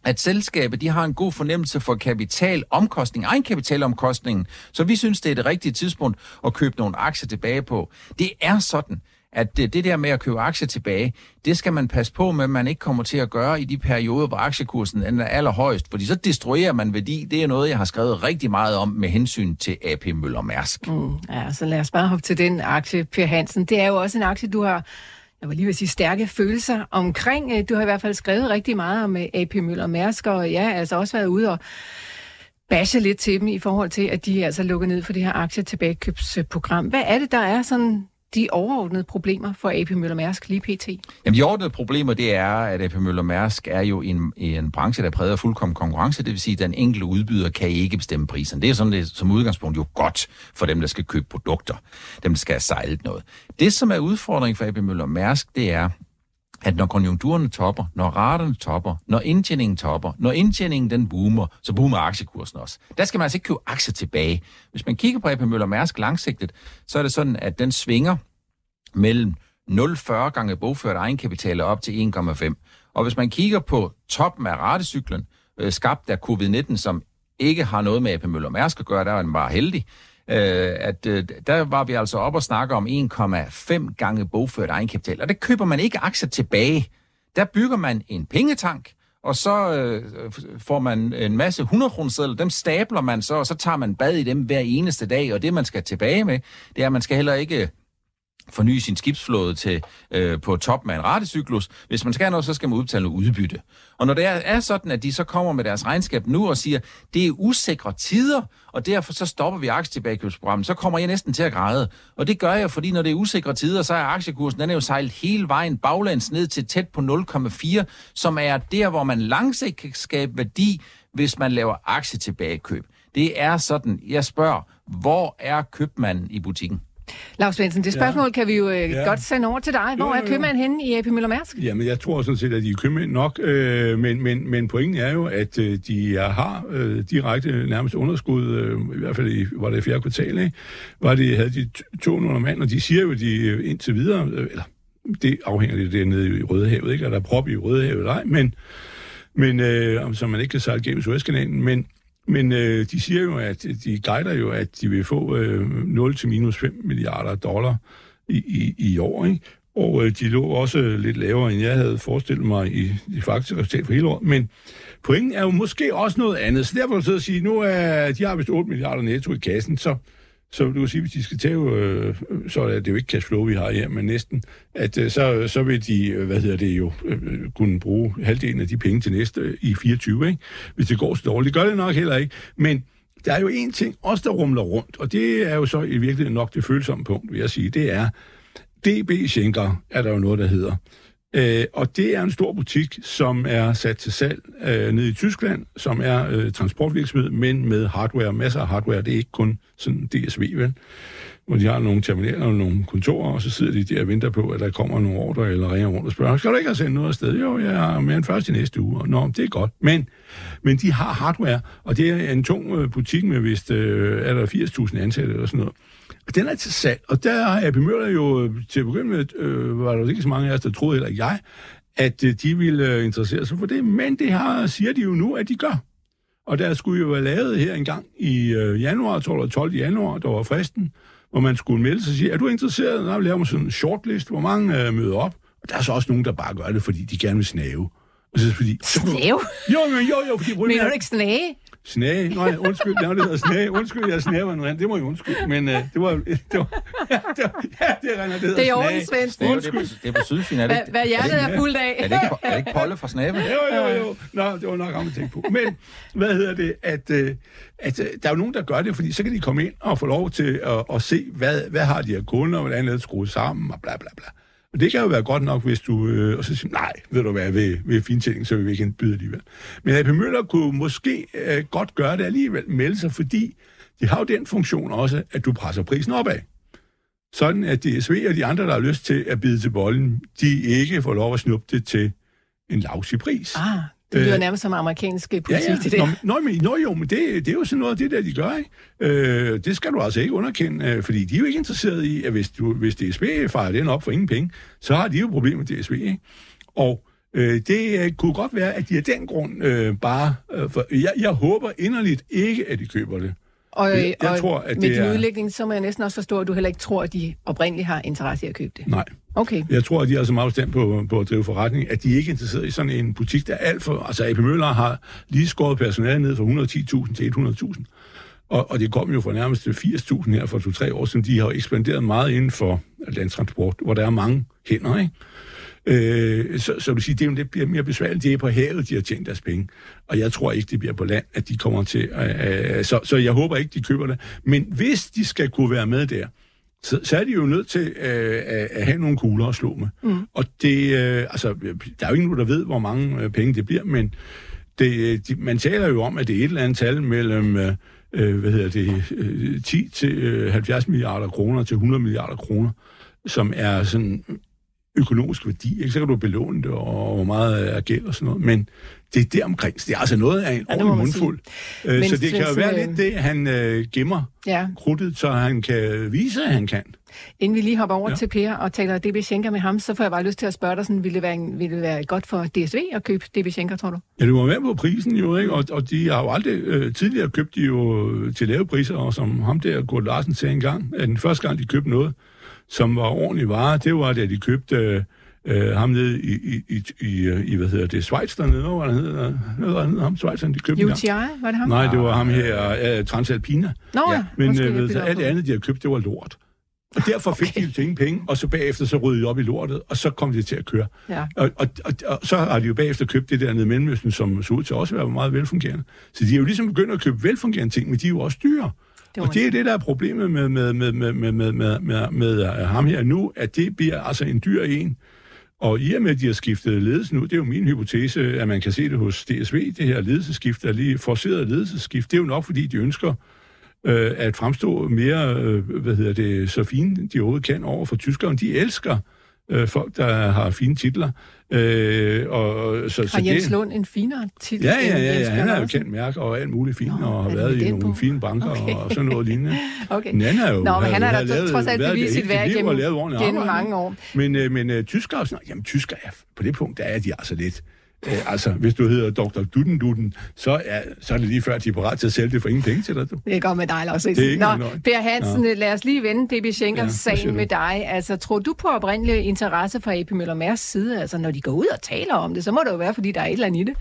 Speaker 4: at selskabet de har en god fornemmelse for kapitalomkostning, egenkapitalomkostningen, så vi synes, det er det rigtige tidspunkt at købe nogle aktier tilbage på. Det er sådan, at det, det der med at købe aktier tilbage, det skal man passe på med, at man ikke kommer til at gøre i de perioder, hvor aktiekursen er allerhøjst, fordi så destruerer man værdi. Det er noget, jeg har skrevet rigtig meget om med hensyn til AP Møller Mærsk.
Speaker 3: Mm, ja, så lad os bare hoppe til den aktie, Per Hansen. Det er jo også en aktie, du har jeg var lige ved at sige, stærke følelser omkring. Øh, du har i hvert fald skrevet rigtig meget om øh, AP Møller Mærsk, og ja, altså også været ude og bashe lidt til dem i forhold til, at de altså lukker ned for det her aktietilbagekøbsprogram. Hvad er det, der er sådan de overordnede problemer for AP Møller Mærsk lige pt?
Speaker 4: Jamen, de overordnede problemer, det er, at AP Møller Mærsk er jo en, en branche, der præder fuldkommen konkurrence. Det vil sige, at den enkelte udbyder kan ikke bestemme prisen. Det er sådan det, som udgangspunkt jo godt for dem, der skal købe produkter. Dem, der skal have sejlet noget. Det, som er udfordringen for AP Møller Mærsk, det er, at når konjunkturerne topper, når raterne topper, når indtjeningen topper, når indtjeningen den boomer, så boomer aktiekursen også. Der skal man altså ikke købe aktier tilbage. Hvis man kigger på AP Møller Mærsk langsigtet, så er det sådan, at den svinger mellem 0,40 gange bogført egenkapital op til 1,5. Og hvis man kigger på toppen af ratecyklen, øh, skabt af covid-19, som ikke har noget med AP Møller Mærsk at gøre, der er den bare heldig, øh, at øh, der var vi altså op og snakke om 1,5 gange bogført egenkapital. Og det køber man ikke aktier tilbage. Der bygger man en pengetank, og så øh, får man en masse 100 kroner dem stabler man så, og så tager man bad i dem hver eneste dag, og det man skal tilbage med, det er, at man skal heller ikke forny sin skibsflåde til øh, på toppen af en ratecyklus. Hvis man skal noget, så skal man udbetale noget udbytte. Og når det er, er sådan, at de så kommer med deres regnskab nu og siger, det er usikre tider, og derfor så stopper vi aktietilbagekøbsprogrammet, så kommer jeg næsten til at græde. Og det gør jeg, fordi når det er usikre tider, så er aktiekursen, den er jo sejlet hele vejen baglands ned til tæt på 0,4, som er der, hvor man langsigtet kan skabe værdi, hvis man laver aktietilbagekøb. Det er sådan, jeg spørger, hvor er købmanden i butikken?
Speaker 3: Lars Svendsen, det spørgsmål ja. kan vi jo øh, ja. godt sende over til dig. Hvor jo, jo, jo. er købmanden henne i AP Møller Mærsk?
Speaker 5: Jamen, jeg tror sådan set, at de er købmænd nok, øh, men, men, men pointen er jo, at øh, de er, har øh, direkte nærmest underskud, øh, i hvert fald i, var det i fjerde kvartal, ikke? Var det, havde de 200 mand, og de siger jo, at de øh, indtil videre, øh, eller det afhænger det dernede i Rødehavet, ikke? Er der prop i Rødehavet? Nej, men, men øh, som man ikke kan sejle gennem Suezkanalen, men men øh, de siger jo, at de guider jo, at de vil få øh, 0 til minus 5 milliarder dollar i, i, i år, ikke? Og øh, de lå også lidt lavere, end jeg havde forestillet mig i de faktiske resultat for hele året. Men pointen er jo måske også noget andet. Så derfor så at sige, nu er de har vist 8 milliarder netto i kassen, så så du kan sige, hvis de skal tage, øh, så er det jo ikke cashflow, vi har her, men næsten, at øh, så, så vil de, øh, hvad hedder det jo, øh, kunne bruge halvdelen af de penge til næste øh, i 24, ikke? hvis det går så dårligt. Det gør det nok heller ikke, men der er jo en ting også, der rumler rundt, og det er jo så i virkeligheden nok det følsomme punkt, vil jeg sige, det er, DB Schenker er der jo noget, der hedder. Øh, og det er en stor butik, som er sat til salg øh, nede i Tyskland, som er øh, transportvirksomhed, men med hardware, masser af hardware. Det er ikke kun sådan DSV, vel? Hvor de har nogle terminaler og nogle kontorer, og så sidder de der og venter på, at der kommer nogle ordre eller ringer rundt og spørger, skal du ikke have sendt noget afsted? Jo, jeg har mere end først i næste uge. Nå, det er godt. Men, men de har hardware, og det er en tung øh, butik med vist, øh, er der 80.000 ansatte eller sådan noget. Og den er til salg, og der har AP Møller jo øh, til at begynde med, øh, var der ikke så mange af os, der troede, eller jeg, at øh, de ville øh, interessere sig for det, men det har, siger de jo nu, at de gør. Og der skulle jo være lavet her en gang i øh, januar, tror jeg, 12. januar, der var fristen, hvor man skulle melde sig og sige, er du interesseret? Der laver man sådan en shortlist, hvor mange øh, møder op. Og der er så også nogen, der bare gør det, fordi de gerne vil snave.
Speaker 3: Og så, fordi, snave?
Speaker 5: Jo, jo, jo, jo fordi...
Speaker 3: Mener du ikke snage?
Speaker 5: Snage? Nej, undskyld, det hedder snage. Undskyld, jeg snaver noget Det må jeg undskylde. Men uh, det var... Det var ja, det, var, ja, det er det hedder
Speaker 3: Det er ordentligt, Svend.
Speaker 4: Undskyld. Det er på, på Sydfyn, er det ikke?
Speaker 3: Hvad hjertet er fuldt af.
Speaker 4: Er det ikke, er det ikke Polle fra Snave?
Speaker 5: Jo, jo, jo. Nå, det var nok ham at tænke på. Men, hvad hedder det? At, uh, at uh, der er jo nogen, der gør det, fordi så kan de komme ind og få lov til at, at se, hvad, hvad har de her kunder, og hvordan er det skruet sammen, og bla bla bla. Men det kan jo være godt nok, hvis du... Øh, og så siger nej, ved du hvad, ved, ved fintænding, så vil vi ikke byde alligevel. Men AP Møller kunne måske øh, godt gøre det alligevel, melde sig, fordi de har jo den funktion også, at du presser prisen opad. Sådan at DSV og de andre, der har lyst til at bide til bolden, de ikke får lov at snuppe det til en lavsig pris.
Speaker 3: Ah, det lyder øh, nærmest som amerikansk politik ja, ja. det.
Speaker 5: Nå, men, nå jo, men det, det er jo sådan noget af det der, de gør, ikke? Øh, det skal du altså ikke underkende, øh, fordi de er jo ikke interesseret i, at hvis, du, hvis DSB fejrer den op for ingen penge, så har de jo problemer med DSB, ikke? Og øh, det øh, kunne godt være, at de af den grund øh, bare... Øh, for, jeg, jeg håber inderligt ikke, at de køber det.
Speaker 3: Og, jeg, jeg og tror, at med din er... udlægning, så må jeg næsten også forstå, at du heller ikke tror, at de oprindeligt har interesse i at købe det.
Speaker 5: Nej.
Speaker 3: Okay.
Speaker 5: Jeg tror, at de er så meget stemt på, på at drive forretning, at de ikke er interesseret i sådan en butik, der er alt for... Altså, AP Møller har lige skåret personale ned fra 110.000 til 100.000. Og, og det kom jo fra nærmest 80.000 her for to-tre år siden. De har ekspanderet meget inden for landtransport, hvor der er mange hænder, ikke? Øh, så, så du siger, det, det bliver mere besværligt. Det er på havet, de har tjent deres penge. Og jeg tror ikke, det bliver på land, at de kommer til. Øh, øh, så, så jeg håber ikke, de køber det. Men hvis de skal kunne være med der, så, så er de jo nødt til øh, at, at have nogle kugler at slå med. Mm. Og det, øh, altså, der er jo ingen, der ved, hvor mange øh, penge det bliver, men det, de, man taler jo om, at det er et eller andet tal mellem øh, øh hvad hedder det, øh, 10 til øh, 70 milliarder kroner til 100 milliarder kroner, som er sådan økonomisk værdi. Ikke? Så kan du belåne det, og hvor meget er gæld og sådan noget. Men det er der omkring. Det er altså noget af en ja, ordentlig mundfuld. Øh, Men så det kan jo være lidt det, han øh, gemmer ja. krudtet, så han kan vise, at han kan.
Speaker 3: Inden vi lige hopper over ja. til Per og taler DB Schenker med ham, så får jeg bare lyst til at spørge dig, sådan, ville, det være, ville det være godt for DSV at købe DB Schenker, tror du?
Speaker 5: Ja, det må være på prisen jo, ikke? Og, og de har jo aldrig øh, tidligere købt de jo til lave priser, og som ham der, Gurt Larsen sagde engang, at den første gang, de købte noget, som var ordentlig vare, det var, da de købte øh, ham nede i, i, i, i, hvad hedder det, Schweiz dernede, hvad han hedder, hvad hedder ham, Schweiz, de købte
Speaker 3: UTI, var det ham?
Speaker 5: Nej, det var ham her, uh, Transalpina.
Speaker 3: Nå ja,
Speaker 5: Men øh, ved, alt det andet, de har købt, det var lort. Og derfor fik okay. de jo ingen penge, og så bagefter så rydde de op i lortet, og så kom de til at køre. Ja. Og, og, og, og så har de jo bagefter købt det der nede i Mellemøsten, som så ud til også at være meget velfungerende. Så de er jo ligesom begyndt at købe velfungerende ting, men de er jo også dyre. Det og det er det, der er problemet med, med, med, med, med, med, med, med, med ham her nu, at det bliver altså en dyr en. Og i og med, at de har skiftet ledelse nu, det er jo min hypotese, at man kan se det hos DSV, det her ledelsesskift, er lige forceret ledelsesskift, det er jo nok, fordi de ønsker øh, at fremstå mere, øh, hvad hedder det, så fine de overhovedet kan over for tyskerne. De elsker øh, folk, der har fine titler. Øh,
Speaker 3: og, så, har så Jens det, Lund en finere titel?
Speaker 5: Ja, ja, ja, ja han har jo kendt mærke og alt muligt fint, Nå, og har været i nogle på? fine banker okay. og sådan noget lignende. okay. Men han er jo,
Speaker 3: Nå, men han har da trods alt bevist sit værk gennem, gennem mange år.
Speaker 5: Men, øh, men uh, tyskere, jamen tysker er, på det punkt, der er de altså lidt Øh, altså, hvis du hedder Dr. Duden Duden, så er, så er det lige før, at de er parat til at sælge det for ingen penge til dig. Du.
Speaker 3: Det går med dig, Lars. Det er Nå, Per Hansen, ja. lad os lige vende DB Schenkers ja, sagen med dig. Altså, tror du på oprindelig interesse fra AP Møller Mærs side? Altså, når de går ud og taler om det, så må det jo være, fordi der er et eller andet i det.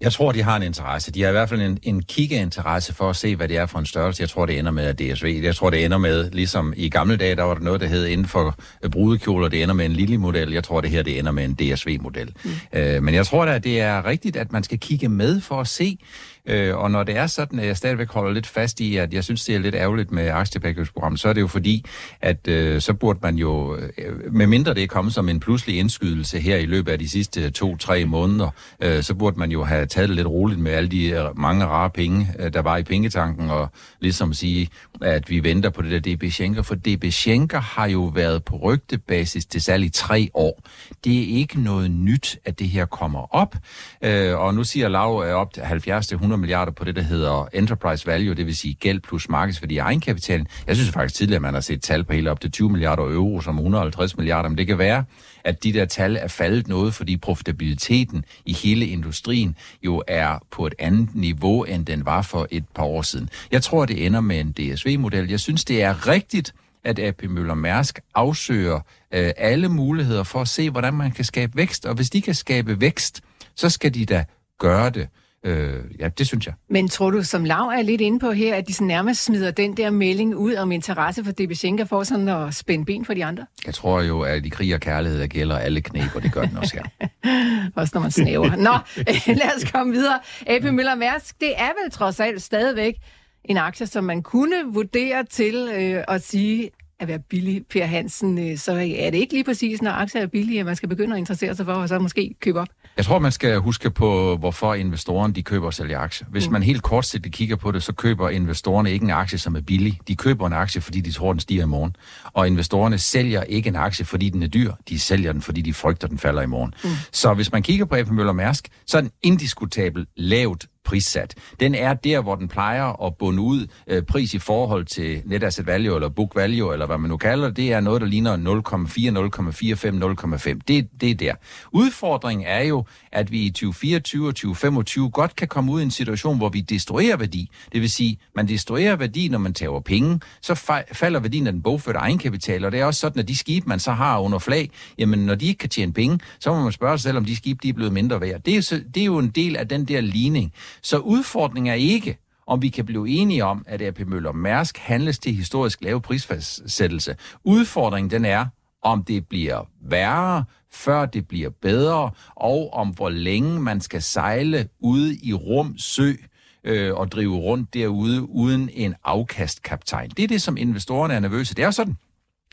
Speaker 4: Jeg tror, de har en interesse. De har i hvert fald en, en kiggeinteresse for at se, hvad det er for en størrelse. Jeg tror, det ender med DSV. Jeg tror, det ender med, ligesom i gamle dage, der var der noget, der hed inden for øh, brudekjoler, det ender med en lille model. Jeg tror, det her, det ender med en DSV-model. Mm. Øh, men jeg tror da, det er rigtigt, at man skal kigge med for at se, Øh, og når det er sådan, at jeg stadigvæk holder lidt fast i, at jeg synes, det er lidt ærgerligt med aktietilbagegangsprogrammet, så er det jo fordi, at øh, så burde man jo, øh, med mindre det er kommet som en pludselig indskydelse her i løbet af de sidste øh, to-tre måneder, øh, så burde man jo have taget det lidt roligt med alle de øh, mange rare penge, øh, der var i pengetanken, og ligesom sige, at vi venter på det der DB Schenker, for DB Schenker har jo været på rygtebasis til særligt tre år. Det er ikke noget nyt, at det her kommer op, øh, og nu siger Lav øh, op til 70-100 100 milliarder på det, der hedder enterprise value, det vil sige gæld plus markedsværdi i egenkapitalen. Jeg synes faktisk tidligere, at man har set tal på hele op til 20 milliarder euro, som 150 milliarder, men det kan være, at de der tal er faldet noget, fordi profitabiliteten i hele industrien jo er på et andet niveau, end den var for et par år siden. Jeg tror, det ender med en DSV-model. Jeg synes, det er rigtigt, at AP Møller Mærsk afsøger øh, alle muligheder for at se, hvordan man kan skabe vækst. Og hvis de kan skabe vækst, så skal de da gøre det. Øh, ja, det synes jeg.
Speaker 3: Men tror du, som Lav er lidt inde på her, at de så nærmest smider den der melding ud om interesse for DB Schenker for sådan at spænde ben for de andre?
Speaker 4: Jeg tror jo, at i krig og kærlighed der gælder alle knæb, og det gør den også her.
Speaker 3: også når man snæver. Nå, lad os komme videre. AP Møller Mærsk, det er vel trods alt stadigvæk en aktie, som man kunne vurdere til øh, at sige, at være billig, Per Hansen, øh, så er det ikke lige præcis, når aktier er billige, at man skal begynde at interessere sig for, og så måske købe op?
Speaker 4: Jeg tror, man skal huske på, hvorfor investorerne de køber og sælger aktier. Hvis mm. man helt kortsigtet kigger på det, så køber investorerne ikke en aktie, som er billig. De køber en aktie, fordi de tror, den stiger i morgen. Og investorerne sælger ikke en aktie, fordi den er dyr. De sælger den, fordi de frygter, den falder i morgen. Mm. Så hvis man kigger på AP Møller Mærsk, så er den indiskutabel lavt prissat. Den er der, hvor den plejer at bunde ud øh, pris i forhold til net asset value eller book value, eller hvad man nu kalder det. Det er noget, der ligner 0,4, 0,45, 0,5. Det, det er der. Udfordringen er jo, at vi i 2024 og 2025 godt kan komme ud i en situation, hvor vi destruerer værdi. Det vil sige, man destruerer værdi, når man tager penge, så falder værdien af den bogførte egenkapital, og det er også sådan, at de skibe, man så har under flag, jamen når de ikke kan tjene penge, så må man spørge sig selv, om de skibe de er blevet mindre værd. Det er, så, det er jo en del af den der ligning. Så udfordringen er ikke, om vi kan blive enige om, at AP Møller Mærsk handles til historisk lave prisfastsættelse. Udfordringen den er, om det bliver værre, før det bliver bedre, og om hvor længe man skal sejle ude i rum sø øh, og drive rundt derude uden en afkastkaptajn. Det er det, som investorerne er nervøse. Det er sådan,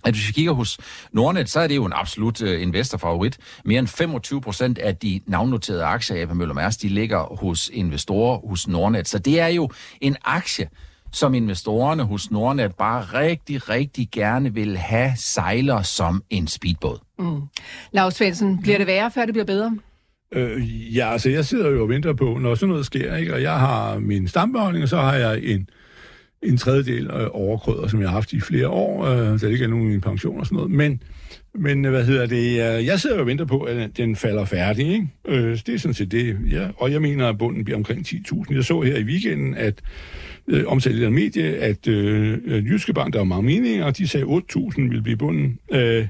Speaker 4: at hvis vi kigger hos Nordnet, så er det jo en absolut uh, investorfavorit. Mere end 25 procent af de navnnoterede aktier af Møller Mærsk, de ligger hos investorer hos Nordnet. Så det er jo en aktie, som investorerne hos Nordnet bare rigtig, rigtig gerne vil have sejler som en speedbåd. Mm.
Speaker 3: Lars Svendsen, bliver det værre, før det bliver bedre?
Speaker 5: Øh, ja, altså jeg sidder jo og venter på, når sådan noget sker, ikke? og jeg har min stambeholdning, og så har jeg en en tredjedel af overkrødder, som jeg har haft i flere år, øh, der ikke er nogen i min pension og sådan noget. Men, men øh, hvad hedder det, øh, jeg sidder og venter på, at den falder færdig. Ikke? Øh, det er sådan set det, ja. og jeg mener, at bunden bliver omkring 10.000. Jeg så her i weekenden, at øh, omtalt i medie, at øh, øh, Jyske Bank, der var mange meninger, og de sagde, at 8.000 ville blive bunden. Øh,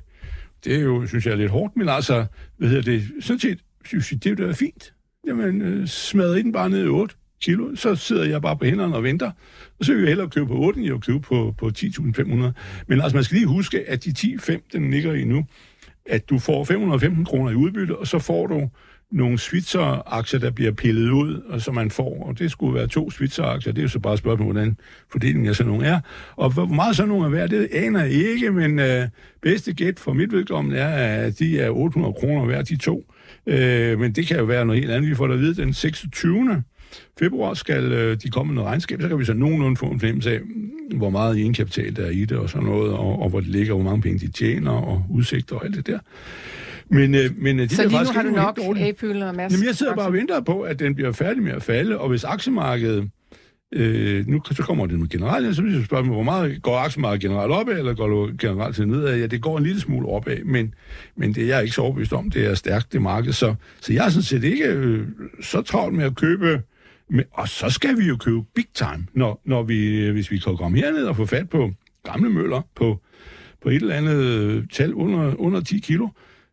Speaker 5: det er jo, synes jeg, er lidt hårdt, men altså, hvad hedder det, sådan set, synes jeg, det er fint. Jamen, øh, smadre den bare ned i 8 kilo, så sidder jeg bare på hænderne og venter. Og så vil jeg hellere købe på 8, end jeg købe på, på 10.500. Men altså, man skal lige huske, at de 10.5, den ligger i nu, at du får 515 kroner i udbytte, og så får du nogle svitseraktier, der bliver pillet ud, og så man får, og det skulle være to svitseraktier, det er jo så bare et spørgsmål, hvordan fordelingen af sådan nogle er. Og hvor meget sådan nogle er værd, det aner jeg ikke, men øh, bedste gæt for mit vedkommende er, at de er 800 kroner værd, de to. Øh, men det kan jo være noget helt andet. Vi får da at vide den 26 februar skal øh, de komme med regnskab, så kan vi så nogenlunde få en fornemmelse af, hvor meget egenkapital der er i det og sådan noget, og, og hvor det ligger, hvor mange penge de tjener, og udsigter og alt det der.
Speaker 3: Men, øh, men øh, de så lige nu har du nok Apøl og
Speaker 5: Mads. Jamen, jeg sidder bare og venter på, at den bliver færdig med at falde, og hvis aktiemarkedet Øh, nu så kommer det nu generelt, så vil jeg spørge mig, hvor meget går aktiemarkedet generelt opad, eller går det generelt til nedad? Ja, det går en lille smule opad, men, men det er jeg ikke så overbevist om. Det er stærkt, det marked. Så, så jeg er sådan set ikke øh, så travlt med at købe men, og så skal vi jo købe big time, når, når vi, hvis vi kan komme herned og få fat på gamle møller på, på et eller andet tal under, under 10 kilo.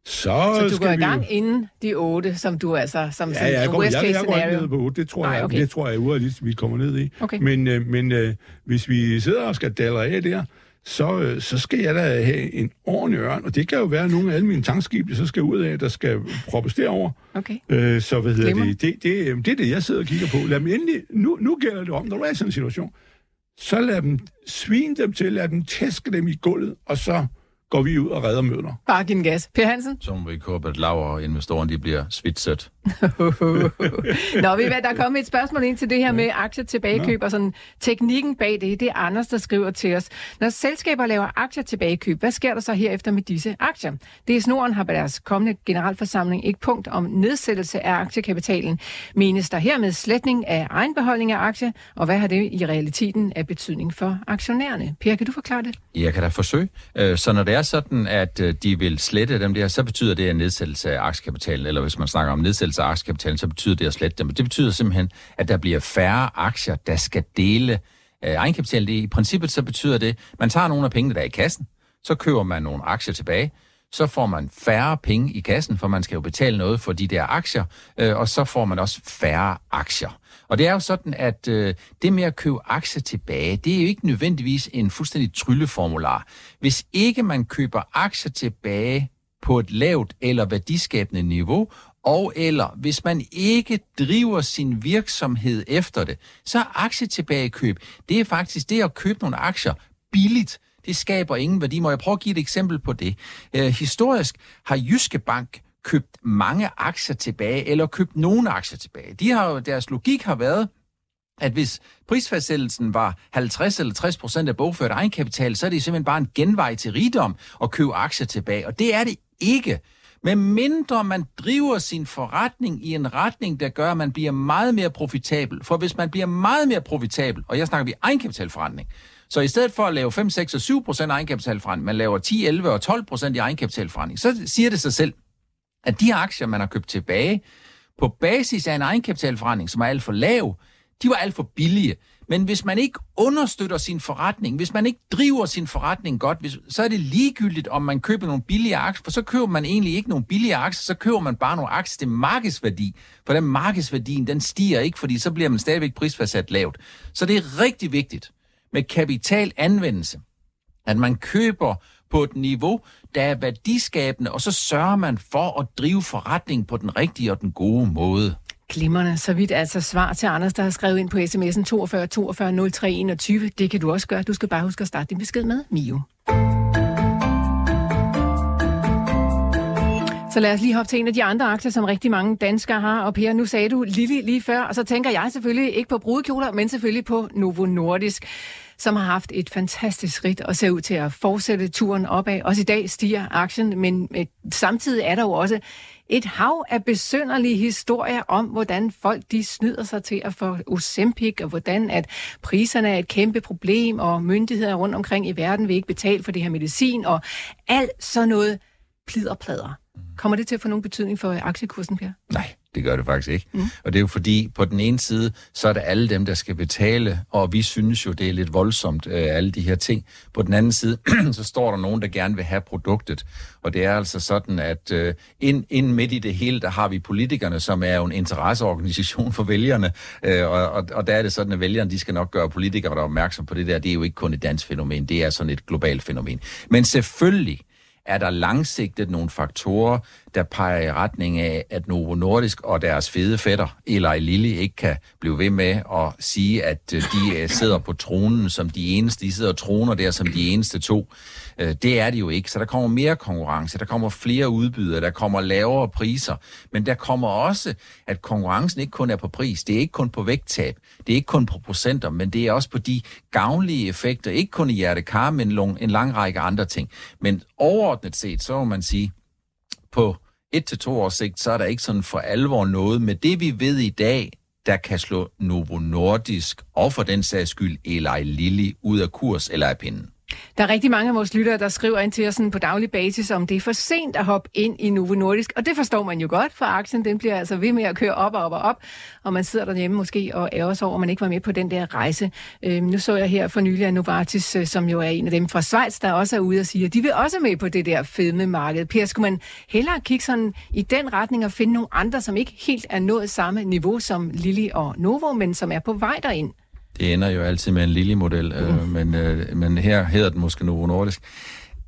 Speaker 5: Så,
Speaker 3: så du går i gang jo... inden de 8, som du altså, som
Speaker 5: ja, ja, jeg, går, jeg, jeg, jeg går ikke ned på 8, det tror Nej, okay. jeg, det tror jeg urealistisk, vi kommer ned i. Okay. Men, øh, men øh, hvis vi sidder og skal dalle af der, så, øh, så skal jeg da have en ordentlig ørn, og det kan jo være nogle af alle mine tankskib, der så skal ud af, der skal proppes derover. Okay. Øh, så hvad hedder det? Det, det, øh, det er det, jeg sidder og kigger på. Lad dem endelig, nu, nu gælder det om, når du er i sådan en situation, så lad dem svine dem til, lad dem tæske dem i gulvet, og så går vi ud og redder møller.
Speaker 3: Bare giv en gas. Per Hansen?
Speaker 4: Så må vi håbe, at Laura og investorerne de bliver svitset.
Speaker 3: Nå, vi ved, der er kommet et spørgsmål ind til det her med aktier tilbagekøb, og sådan teknikken bag det, det er Anders, der skriver til os. Når selskaber laver aktier tilbagekøb, hvad sker der så herefter med disse aktier? Det er Snoren har på deres kommende generalforsamling et punkt om nedsættelse af aktiekapitalen. Menes der hermed sletning af egenbeholdning af aktier, og hvad har det i realiteten af betydning for aktionærerne? Per, kan du forklare det?
Speaker 4: Jeg kan da forsøge. Øh, så når det er sådan, at øh, de vil slette dem der, så betyder det en nedsættelse af aktiekapitalen, eller hvis man snakker om nedsættelse af aktiekapitalen, så betyder det at slette dem. Det betyder simpelthen, at der bliver færre aktier, der skal dele øh, egenkapitalen. I princippet så betyder det, at man tager nogle af pengene, der er i kassen, så køber man nogle aktier tilbage, så får man færre penge i kassen, for man skal jo betale noget for de der aktier, øh, og så får man også færre aktier. Og det er jo sådan, at øh, det med at købe aktier tilbage, det er jo ikke nødvendigvis en fuldstændig trylleformular. Hvis ikke man køber aktier tilbage på et lavt eller værdiskabende niveau, og eller hvis man ikke driver sin virksomhed efter det, så er aktietilbagekøb, det er faktisk det at købe nogle aktier billigt. Det skaber ingen værdi. Må jeg prøve at give et eksempel på det? Øh, historisk har Jyske Bank købt mange aktier tilbage, eller købt nogle aktier tilbage. De har jo, deres logik har været, at hvis prisfastsættelsen var 50 eller 60 procent af bogført egenkapital, så er det simpelthen bare en genvej til rigdom at købe aktier tilbage. Og det er det ikke. Men mindre man driver sin forretning i en retning, der gør, at man bliver meget mere profitabel. For hvis man bliver meget mere profitabel, og jeg snakker vi egenkapitalforretning, så i stedet for at lave 5, 6 og 7 procent egenkapitalforretning, man laver 10, 11 og 12 procent i egenkapitalforretning, så siger det sig selv, at de aktier, man har købt tilbage, på basis af en egenkapitalforretning, som er alt for lav, de var alt for billige. Men hvis man ikke understøtter sin forretning, hvis man ikke driver sin forretning godt, hvis, så er det ligegyldigt, om man køber nogle billige aktier, for så køber man egentlig ikke nogle billige aktier, så køber man bare nogle aktier til markedsværdi. For den markedsværdien, den stiger ikke, fordi så bliver man stadigvæk prisfastsat lavt. Så det er rigtig vigtigt med kapitalanvendelse, at man køber på et niveau, der er værdiskabende, og så sørger man for at drive forretningen på den rigtige og den gode måde.
Speaker 3: Glimmerne. Så vidt altså svar til Anders, der har skrevet ind på sms'en 42 42 03 21. Det kan du også gøre. Du skal bare huske at starte din besked med Mio. Så lad os lige hoppe til en af de andre aktier, som rigtig mange danskere har. Og Per, nu sagde du Lili lige før, og så tænker jeg selvfølgelig ikke på brudekjoler, men selvfølgelig på Novo Nordisk som har haft et fantastisk ridt og ser ud til at fortsætte turen opad. Også i dag stiger aktien, men samtidig er der jo også et hav af besønderlige historier om, hvordan folk de snyder sig til at få Ozempic, og hvordan at priserne er et kæmpe problem, og myndigheder rundt omkring i verden vil ikke betale for det her medicin, og alt sådan noget pliderplader. Kommer det til at få nogen betydning for aktiekursen, Per?
Speaker 4: Nej, det gør det faktisk ikke. Mm. Og det er jo fordi, på den ene side, så er det alle dem, der skal betale, og vi synes jo, det er lidt voldsomt, øh, alle de her ting. På den anden side, så står der nogen, der gerne vil have produktet. Og det er altså sådan, at øh, ind, ind midt i det hele, der har vi politikerne, som er jo en interesseorganisation for vælgerne. Øh, og, og, og der er det sådan, at vælgerne, de skal nok gøre politikere, der er opmærksom på det der. Det er jo ikke kun et dansk fænomen, det er sådan et globalt fænomen. Men selvfølgelig, er der langsigtet nogle faktorer, der peger i retning af, at Novo Nordisk og deres fede fætter, Eli Lilly, ikke kan blive ved med at sige, at øh, de øh, sidder på tronen som de eneste. De sidder og troner der som de eneste to. Øh, det er det jo ikke. Så der kommer mere konkurrence, der kommer flere udbydere, der kommer lavere priser. Men der kommer også, at konkurrencen ikke kun er på pris. Det er ikke kun på vægttab. Det er ikke kun på procenter, men det er også på de gavnlige effekter. Ikke kun i hjertekar, men en lang række andre ting. Men overordnet set, så må man sige, på et til to års sigt, så er der ikke sådan for alvor noget med det, vi ved i dag, der kan slå Novo Nordisk og for den sags skyld Eli Lilly ud af kurs eller af pinden.
Speaker 3: Der er rigtig mange af vores lyttere, der skriver ind til os sådan på daglig basis, om det er for sent at hoppe ind i Novo Nordisk. Og det forstår man jo godt, for aktien den bliver altså ved med at køre op og op og op. Og man sidder derhjemme måske og ærger sig over, at man ikke var med på den der rejse. Øhm, nu så jeg her for nylig af Novartis, øh, som jo er en af dem fra Schweiz, der også er ude og sige, at de vil også med på det der fedme marked. Per, skulle man hellere kigge sådan i den retning og finde nogle andre, som ikke helt er nået samme niveau som Lilly og Novo, men som er på vej derind?
Speaker 4: Det ender jo altid med en lille model, øh, mm. men, øh, men her hedder den måske Novo Nordisk.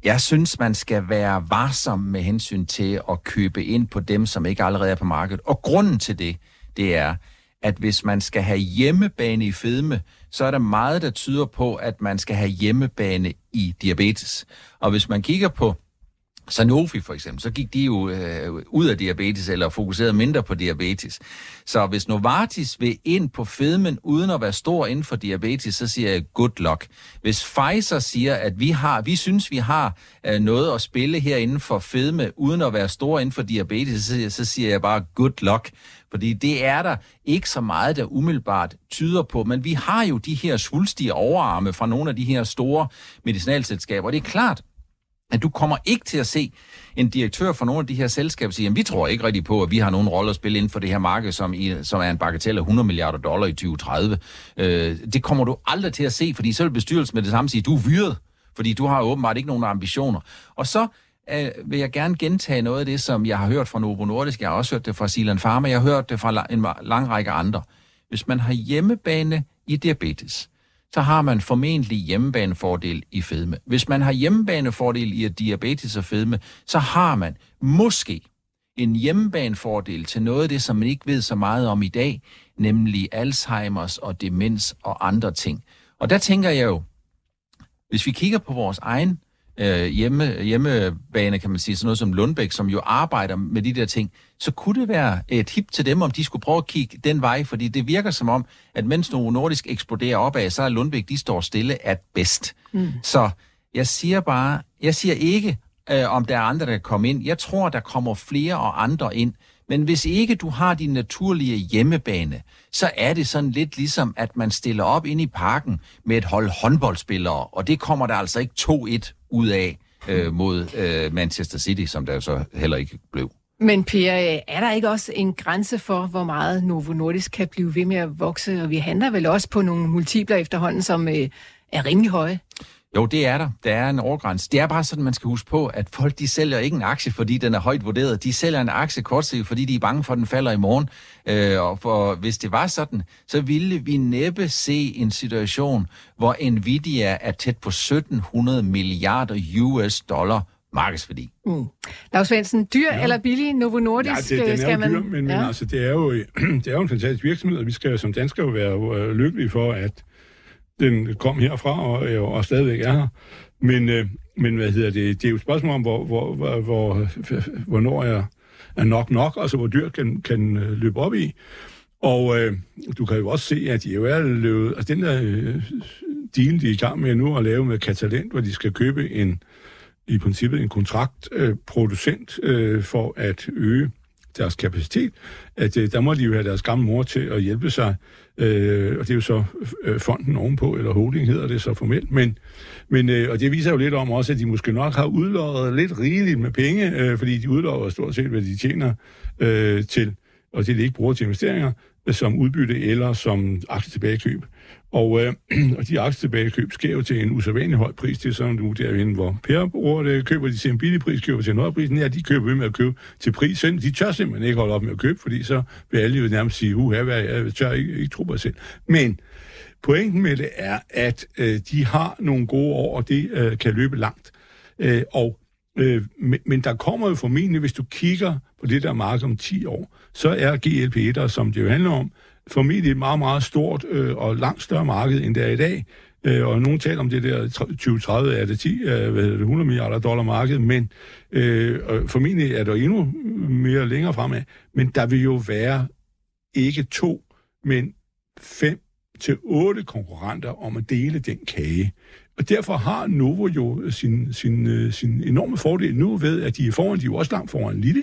Speaker 4: Jeg synes, man skal være varsom med hensyn til at købe ind på dem, som ikke allerede er på markedet. Og grunden til det, det er, at hvis man skal have hjemmebane i fedme, så er der meget, der tyder på, at man skal have hjemmebane i diabetes. Og hvis man kigger på Sanofi for eksempel, så gik de jo øh, ud af diabetes eller fokuserede mindre på diabetes. Så hvis Novartis vil ind på fedmen uden at være stor inden for diabetes, så siger jeg good luck. Hvis Pfizer siger, at vi har, vi synes, vi har øh, noget at spille her inden for fedme uden at være stor inden for diabetes, så, så siger jeg bare good luck. Fordi det er der ikke så meget, der umiddelbart tyder på. Men vi har jo de her svulstige overarme fra nogle af de her store medicinalselskaber. Og det er klart, at du kommer ikke til at se en direktør for nogle af de her selskaber sige, at vi tror ikke rigtig på, at vi har nogen rolle at spille inden for det her marked, som, i, som er en bagatell af 100 milliarder dollar i 2030. Øh, det kommer du aldrig til at se, fordi så vil bestyrelsen med det samme sige, du er vyret, fordi du har åbenbart ikke nogen ambitioner. Og så øh, vil jeg gerne gentage noget af det, som jeg har hørt fra Novo Nordisk. Jeg har også hørt det fra Silan Pharma. Jeg har hørt det fra en lang række andre. Hvis man har hjemmebane i diabetes, så har man formentlig hjemmebanefordel i fedme. Hvis man har hjemmebanefordel i diabetes og fedme, så har man måske en hjemmebanefordel til noget af det, som man ikke ved så meget om i dag, nemlig Alzheimers og demens og andre ting. Og der tænker jeg jo, hvis vi kigger på vores egen øh, hjemme, hjemmebane, kan man sige, sådan noget som Lundbæk, som jo arbejder med de der ting, så kunne det være et hip til dem, om de skulle prøve at kigge den vej, fordi det virker som om, at mens Novo Nordisk eksploderer opad, så er Lundbæk, de står stille at bedst. Mm. Så jeg siger bare, jeg siger ikke, øh, om der er andre, der kan komme ind. Jeg tror, der kommer flere og andre ind, men hvis ikke du har din naturlige hjemmebane, så er det sådan lidt ligesom, at man stiller op ind i parken med et hold håndboldspillere, og det kommer der altså ikke 2-1 ud af øh, mod øh, Manchester City, som der så heller ikke blev.
Speaker 3: Men Per, er der ikke også en grænse for, hvor meget Novo Nordisk kan blive ved med at vokse? Og vi handler vel også på nogle multipler efterhånden, som øh, er rimelig høje.
Speaker 4: Jo, det er der. Der er en overgrænse. Det er bare sådan, man skal huske på, at folk de sælger ikke en aktie, fordi den er højt vurderet. De sælger en aktie kortsigtet, fordi de er bange for, at den falder i morgen. Øh, og for, hvis det var sådan, så ville vi næppe se en situation, hvor Nvidia er tæt på 1700 milliarder US dollar markedsværdi.
Speaker 3: Mm. Lars Svendsen, dyr ja. eller billig Novo Nordisk?
Speaker 5: Ja, det, den er
Speaker 3: skal
Speaker 5: jo
Speaker 3: man...
Speaker 5: dyr, men, ja. men altså, det er, jo, det er jo en fantastisk virksomhed, og vi skal som danskere jo være øh, lykkelige for, at den kom herfra og, og, og stadigvæk er her. Men, øh, men hvad hedder det? Det er jo et spørgsmål om, hvor, hvor, hvor, hvor, hvornår er, er nok nok, altså hvor dyr kan, kan øh, løbe op i. Og øh, du kan jo også se, at de jo er løbet... Altså den der øh, deal, de er i gang med nu at lave med Catalent, hvor de skal købe en, i princippet en kontraktproducent øh, øh, for at øge deres kapacitet, at øh, der må de jo have deres gamle mor til at hjælpe sig, øh, og det er jo så øh, fonden ovenpå, eller holding hedder det så formelt, men, men øh, og det viser jo lidt om også, at de måske nok har udløjet lidt rigeligt med penge, øh, fordi de udløjer stort set, hvad de tjener øh, til, og det de ikke bruger til investeringer, som udbytte eller som aktietilbagekøb. Og, øh, og de aktietilbagekøb sker jo til en usædvanlig høj pris. Det er sådan nu derinde, hvor Per bruger det. Køber de til en billig pris, køber til en høj pris. Ja, de køber ved med at købe til pris. De tør simpelthen ikke holde op med at købe, fordi så vil alle jo nærmest sige, uha, hvad, jeg tør ikke, ikke tro på selv. Men pointen med det er, at øh, de har nogle gode år, og det øh, kan løbe langt. Øh, og Øh, men, men der kommer jo formentlig, hvis du kigger på det der marked om 10 år, så er GLP-1, som det jo handler om, formentlig et meget, meget stort øh, og langt større marked, end det er i dag. Øh, og nogen taler om det der 2030 er det 10, øh, hvad hedder det, 100 milliarder dollar marked, men øh, formentlig er der endnu mere længere fremad. Men der vil jo være ikke to, men fem til otte konkurrenter om at dele den kage. Og derfor har Novo jo sin, sin, øh, sin enorme fordel nu ved, at de er foran, de er jo også langt foran Lille.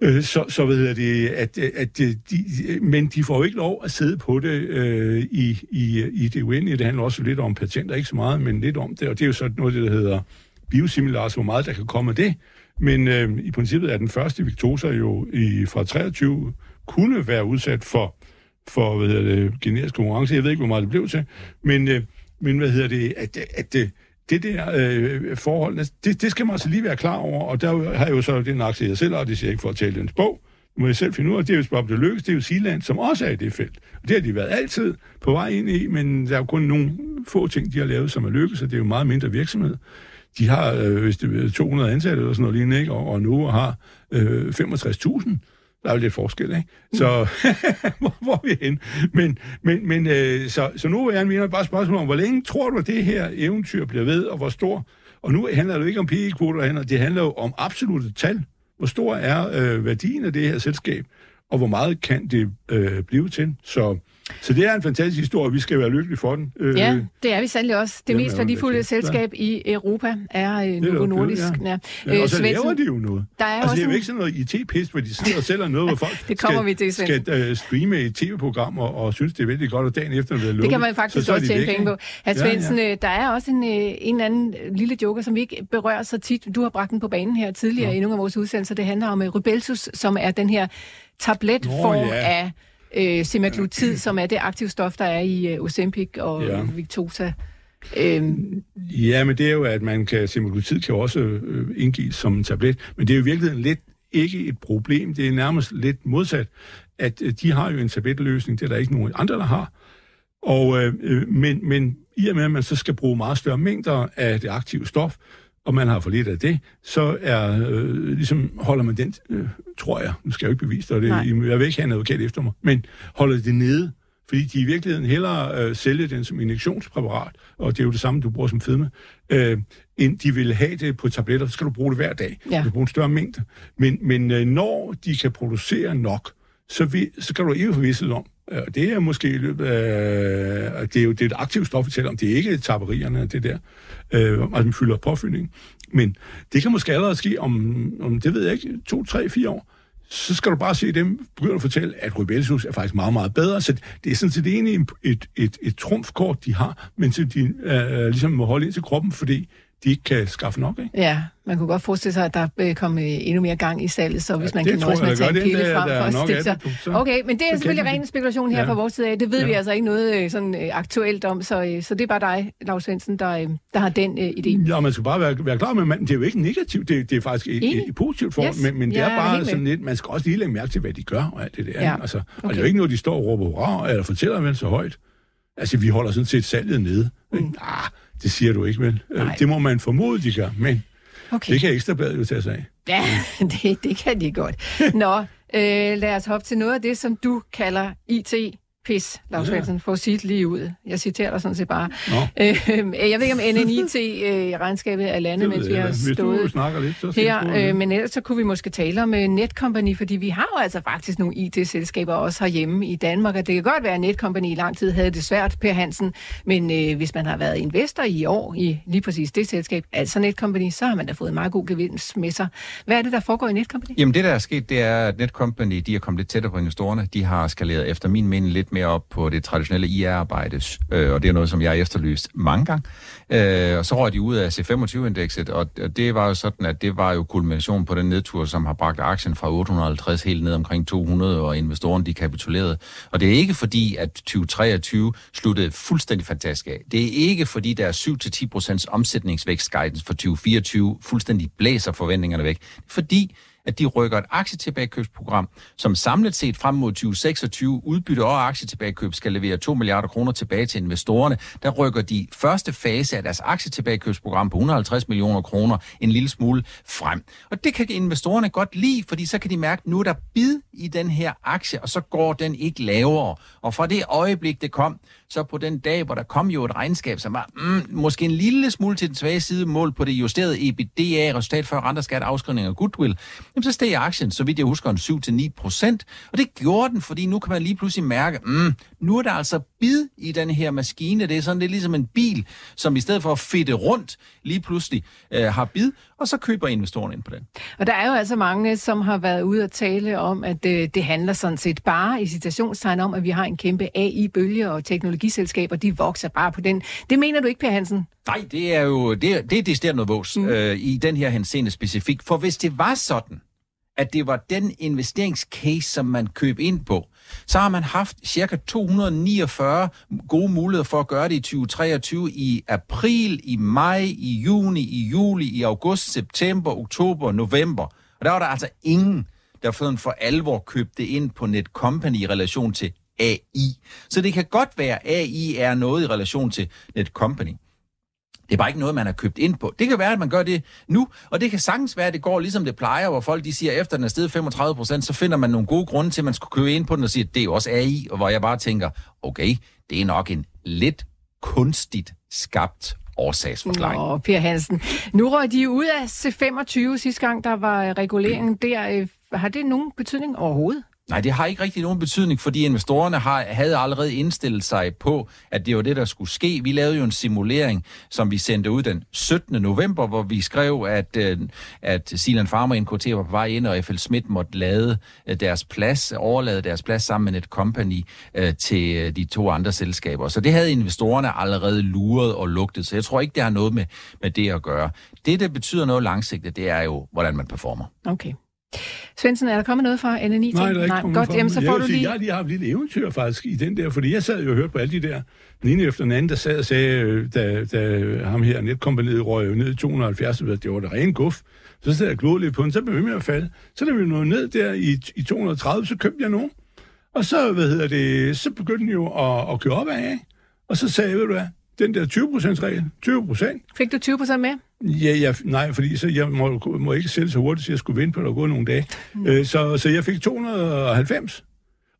Speaker 5: Øh, så, så ved jeg det, at, at øh, de, men de får jo ikke lov at sidde på det øh, i, i, i det uendelige. Det handler også lidt om patenter, ikke så meget, men lidt om det. Og det er jo sådan noget, der hedder biosimilars, hvor meget der kan komme af det. Men øh, i princippet er den første Victosa jo i, fra 23 kunne være udsat for, for hvad hedder det, generisk konkurrence. Jeg ved ikke, hvor meget det blev til. Men, øh, men hvad hedder det, at, at, at det der øh, forhold, altså, det, det skal man altså lige være klar over, og der har jeg jo så den aktie, jeg selv har, det siger jeg ikke for at tale dens bog, det må jeg selv finde ud af, det er jo spørgsmålet, det lykkes, det er jo Sealand, som også er i det felt. Og det har de været altid på vej ind i, men der er jo kun nogle få ting, de har lavet, som er lykkes, og det er jo meget mindre virksomhed. De har, øh, hvis det er øh, 200 ansatte eller sådan noget lignende, ikke? Og, og nu har øh, 65.000 der er jo lidt forskel, ikke? Så hvor, hvor er vi hen? Men, men, men øh, så, så nu er jeg bare spørgsmål om, hvor længe tror du, at det her eventyr bliver ved, og hvor stor? Og nu handler det jo ikke om PE-kvoter, det handler jo om absolute tal. Hvor stor er øh, værdien af det her selskab, og hvor meget kan det øh, blive til? Så så det er en fantastisk historie, og vi skal være lykkelige for den.
Speaker 3: Øh, ja, det er vi sandelig også. Det Jamen, mest værdifulde selskab i Europa er øh, Novo Nordisk.
Speaker 5: Ja. Ja. Ja, og så Svendsen, laver de jo noget. Der er altså, også det er jo ikke sådan noget IT-pis, hvor de sidder og sælger noget, hvor folk
Speaker 3: det kommer skal, vi til,
Speaker 5: skal uh, streame et tv-program og, og synes, det er vældig godt, og dagen efter det er lukket.
Speaker 3: Det kan man faktisk så, også tjene penge på. Hr. Svendsen, ja, ja. der er også en, en eller anden lille joker, som vi ikke berører så tit. Du har bragt den på banen her tidligere ja. i nogle af vores udsendelser. Det handler om Rybelsus, som er den her tabletform Nå, ja. af øh, semaglutid, som er det aktive stof, der er i øh, Ozempic og ja. Victoza.
Speaker 5: Øhm. Ja, men det er jo, at man kan, semaglutid kan også øh, indgives som en tablet, men det er jo i virkeligheden lidt ikke et problem. Det er nærmest lidt modsat, at øh, de har jo en tabletløsning, det er der ikke nogen andre, der har. Og, øh, øh, men, men i og med, at man så skal bruge meget større mængder af det aktive stof, og man har for lidt af det, så er, øh, ligesom holder man den, øh, tror jeg, nu skal jeg jo ikke bevise det, det jeg vil ikke have en advokat efter mig, men holder det nede, fordi de i virkeligheden hellere øh, sælger den som injektionspræparat, og det er jo det samme, du bruger som fedme, øh, end de vil have det på tabletter, så skal du bruge det hver dag. Ja. Du bruger en større mængde. Men, men øh, når de kan producere nok, så, vi, så kan du ikke forvisse om, Øh, og det er måske i løbet af... Øh, det er jo det er et aktivt stof, vi taler om. Det er ikke taberierne, det der. Øh, altså, man fylder påfyldning. Men det kan måske allerede ske om, om det ved jeg ikke, to, tre, fire år. Så skal du bare se dem begynde at fortælle, at rubellesus er faktisk meget, meget bedre. Så det er sådan set egentlig et, et, et, et trumfkort, de har, men så de øh, ligesom må holde ind til kroppen, fordi de ikke kan skaffe nok, ikke?
Speaker 3: Ja, man kunne godt forestille sig, at der øh, kom øh, endnu mere gang i salget, så hvis ja, man kan nøjes med at tage en pille frem for at stikke sig. Okay, men det er selvfølgelig ren spekulation her ja. fra vores side af. Det ved ja. vi altså ikke noget øh, sådan aktuelt om, så, så det er bare dig, Lars Svendsen, der, der har den uh, idé.
Speaker 5: Ja, man skal bare være, være klar med, at det er jo ikke negativt, det, det er faktisk et, et positivt forhold, yes. men, men det ja, er bare sådan lidt, man skal også lige lægge mærke til, hvad de gør, og alt det der. Ja. Altså, okay. Og det er jo ikke noget, de står og råber hurra, eller fortæller vel så højt. Altså, vi holder sådan set salget nede. Mm. Ah, det siger du ikke, vel? Nej. Det må man formode, de gør, men...
Speaker 3: Okay.
Speaker 5: Det kan Ekstrabladet jo tage sig af.
Speaker 3: Ja, det, det kan de godt. Nå, øh, lad os hoppe til noget af det, som du kalder IT. Pis, Lars
Speaker 5: Ja.
Speaker 3: Svendsen, for at sige det lige ud. Jeg citerer dig sådan set bare.
Speaker 5: Nå.
Speaker 3: Øh, jeg ved ikke, om NNIT-regnskabet er landet,
Speaker 5: Det
Speaker 3: mens vi har
Speaker 5: da. Hvis du
Speaker 3: stået
Speaker 5: snakker lidt, så
Speaker 3: her, øh, men ellers så kunne vi måske tale om uh, Netcompany, fordi vi har jo altså faktisk nogle IT-selskaber også herhjemme i Danmark, og det kan godt være, at Netcompany i lang tid havde det svært, Per Hansen, men øh, hvis man har været investor i år i lige præcis det selskab, altså Netcompany, så har man da fået en meget god gevinst med sig. Hvad er det, der foregår i Netcompany?
Speaker 4: Jamen det, der er sket, det er, at Netcompany de er kommet lidt tættere på investorerne. De har skaleret efter min mening lidt mere op på det traditionelle IR-arbejde, øh, og det er noget, som jeg har efterlyst mange gange. Øh, og så røg de ud af C25-indekset, og det var jo sådan, at det var jo kulminationen på den nedtur, som har bragt aktien fra 850 helt ned omkring 200, og investorerne de kapitulerede. Og det er ikke fordi, at 2023 sluttede fuldstændig fantastisk af. Det er ikke fordi, der er 7-10% omsætningsvækst guidance for 2024 fuldstændig blæser forventningerne væk. Fordi, at de rykker et aktietilbagekøbsprogram, som samlet set frem mod 2026 udbytte og aktietilbagekøb skal levere 2 milliarder kroner tilbage til investorerne. Der rykker de første fase af deres aktietilbagekøbsprogram på 150 millioner kroner en lille smule frem. Og det kan investorerne godt lide, fordi så kan de mærke, at nu er der bid i den her aktie, og så går den ikke lavere. Og fra det øjeblik, det kom, så på den dag, hvor der kom jo et regnskab, som var mm, måske en lille smule til den svage side mål på det justerede EBITDA, resultat før renter, skat, afskrivning og goodwill, jamen så steg aktien, så vidt jeg husker, en 7-9 procent. Og det gjorde den, fordi nu kan man lige pludselig mærke, mm, nu er der altså bid i den her maskine. Det er sådan lidt ligesom en bil, som i stedet for at fedte rundt, lige pludselig øh, har bid, og så køber investorerne ind på den.
Speaker 3: Og der er jo altså mange, som har været ude og tale om, at øh, det handler sådan set bare i citationstegn om, at vi har en kæmpe AI-bølge, og teknologiselskaber, de vokser bare på den. Det mener du ikke, Per Hansen?
Speaker 4: Nej, det er jo det, er- det er decideret noget vås mm. øh, i den her henseende specifik. For hvis det var sådan, at det var den investeringscase, som man køb ind på, så har man haft cirka 249 gode muligheder for at gøre det i 2023 i april, i maj, i juni, i juli, i august, september, oktober, november. Og der var der altså ingen, der sådan for alvor købte ind på Netcompany i relation til AI. Så det kan godt være, at AI er noget i relation til Netcompany. Det er bare ikke noget, man har købt ind på. Det kan være, at man gør det nu, og det kan sagtens være, at det går ligesom det plejer, hvor folk de siger, at efter den er steget 35 procent, så finder man nogle gode grunde til, at man skulle købe ind på den og sige, at det er jo også AI, og hvor jeg bare tænker, okay, det er nok en lidt kunstigt skabt årsagsforklaring.
Speaker 3: Nå, Per Hansen. Nu røg de ud af C25 sidste gang, der var reguleringen der. Øh, har det nogen betydning overhovedet?
Speaker 4: Nej, det har ikke rigtig nogen betydning, fordi investorerne har, havde allerede indstillet sig på, at det var det, der skulle ske. Vi lavede jo en simulering, som vi sendte ud den 17. november, hvor vi skrev, at, øh, at Silan Pharma NKT var på vej ind, og FL Schmidt måtte lade øh, deres plads, overlade deres plads sammen med et company øh, til de to andre selskaber. Så det havde investorerne allerede luret og lugtet, så jeg tror ikke, det har noget med, med det at gøre. Det, der betyder noget langsigtet, det er jo, hvordan man performer.
Speaker 3: Okay. Svendsen, er der kommet noget fra NNI?
Speaker 5: Nej, der er ikke kommet
Speaker 3: Godt, jamen, så
Speaker 5: jeg
Speaker 3: får
Speaker 5: vil
Speaker 3: du
Speaker 5: sige,
Speaker 3: lige...
Speaker 5: Jeg har lige haft et lille eventyr faktisk i den der, fordi jeg sad jo og hørte på alle de der, den ene efter den anden, der sad og sagde, øh, da, da ham her netkompaniet røg ned i 270, så det var det rene guf. Så sad jeg og lidt på den, så blev vi med at falde. Så da vi nåede ned der i, i 230, så købte jeg nogen. Og så, hvad hedder det, så begyndte den jo at, at køre op af, ikke? Og så sagde jeg, ved du hvad, den der 20%-regel, 20 procent,
Speaker 3: Fik du 20 procent med?
Speaker 5: Ja, jeg, nej, fordi så jeg må, må ikke sælge så hurtigt, så jeg skulle vente på, at der gå nogle dage. Mm. Øh, så, så jeg fik 290.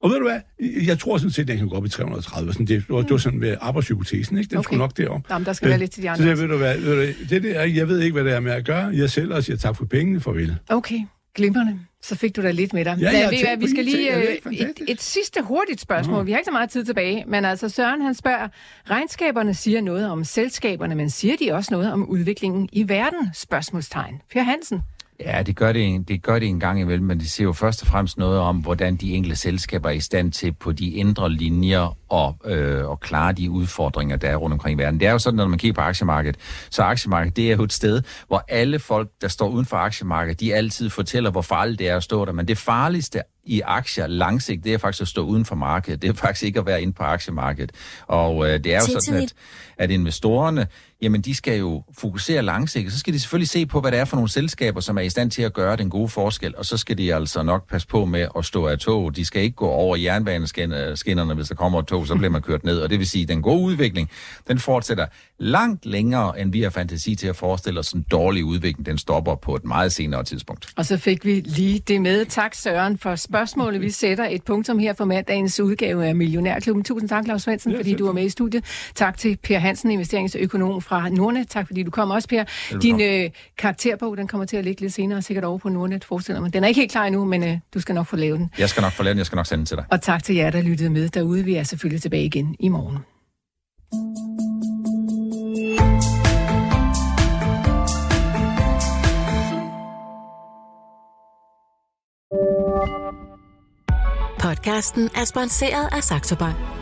Speaker 5: Og ved du hvad? Jeg tror sådan set, at den kan gå op i 330. Sådan, det, var, det var sådan med arbejdshypotesen, ikke? Den
Speaker 3: Okay.
Speaker 5: skulle nok derop.
Speaker 3: Nå, men der skal være lidt til de andre
Speaker 5: Så jeg, ved du hvad, ved du, det der, jeg ved ikke, hvad det er med at gøre. Jeg sælger og siger tak for pengene, farvel.
Speaker 3: Okay, glimrende. Så fik du da lidt med dig.
Speaker 5: Ja, tænkt
Speaker 3: hvad, vi skal lige øh, et, et sidste hurtigt spørgsmål.
Speaker 5: Nå.
Speaker 3: Vi har ikke så meget tid tilbage, men altså Søren han spørger, regnskaberne siger noget om selskaberne, men siger de også noget om udviklingen i verden? Spørgsmålstegn. Per Hansen.
Speaker 4: Ja, det gør det, en- det gør det en gang imellem, men det siger jo først og fremmest noget om, hvordan de enkelte selskaber er i stand til på de indre linjer og, øh, og klare de udfordringer, der er rundt omkring i verden. Det er jo sådan, når man kigger på aktiemarkedet, så aktiemarkedet det er jo et sted, hvor alle folk, der står uden for aktiemarkedet, de altid fortæller, hvor farligt det er at stå der. Men det farligste i aktier langsigt, det er faktisk at stå uden for markedet. Det er faktisk ikke at være inde på aktiemarkedet. Og øh, det er jo sådan, at, at investorerne, jamen de skal jo fokusere langsigtet. Så skal de selvfølgelig se på, hvad det er for nogle selskaber, som er i stand til at gøre den gode forskel. Og så skal de altså nok passe på med at stå af tog. De skal ikke gå over jernbaneskinnerne, hvis der kommer et tog, så bliver man kørt ned. Og det vil sige, at den gode udvikling, den fortsætter langt længere, end vi har fantasi til at forestille os. En dårlig udvikling, den stopper på et meget senere tidspunkt.
Speaker 3: Og så fik vi lige det med. Tak Søren for spørgsmålet. Vi sætter et punktum her for mandagens udgave af Millionærklubben. Tusind tak, Claus Svendsen, ja, fordi du var med i studiet. Tak til Per Hansen, investeringsøkonom fra Nordnet. Tak fordi du kom også, Per. Din øh, karakterbog, den kommer til at ligge lidt senere, sikkert over på Nordnet, forestiller mig. Den er ikke helt klar endnu, men øh, du skal nok få lavet den.
Speaker 4: Jeg skal nok få lavet den, jeg skal nok sende den til dig.
Speaker 3: Og tak til jer, der lyttede med derude. Vi er selvfølgelig tilbage igen i morgen.
Speaker 1: Podcasten er sponsoreret af Saxo Bank.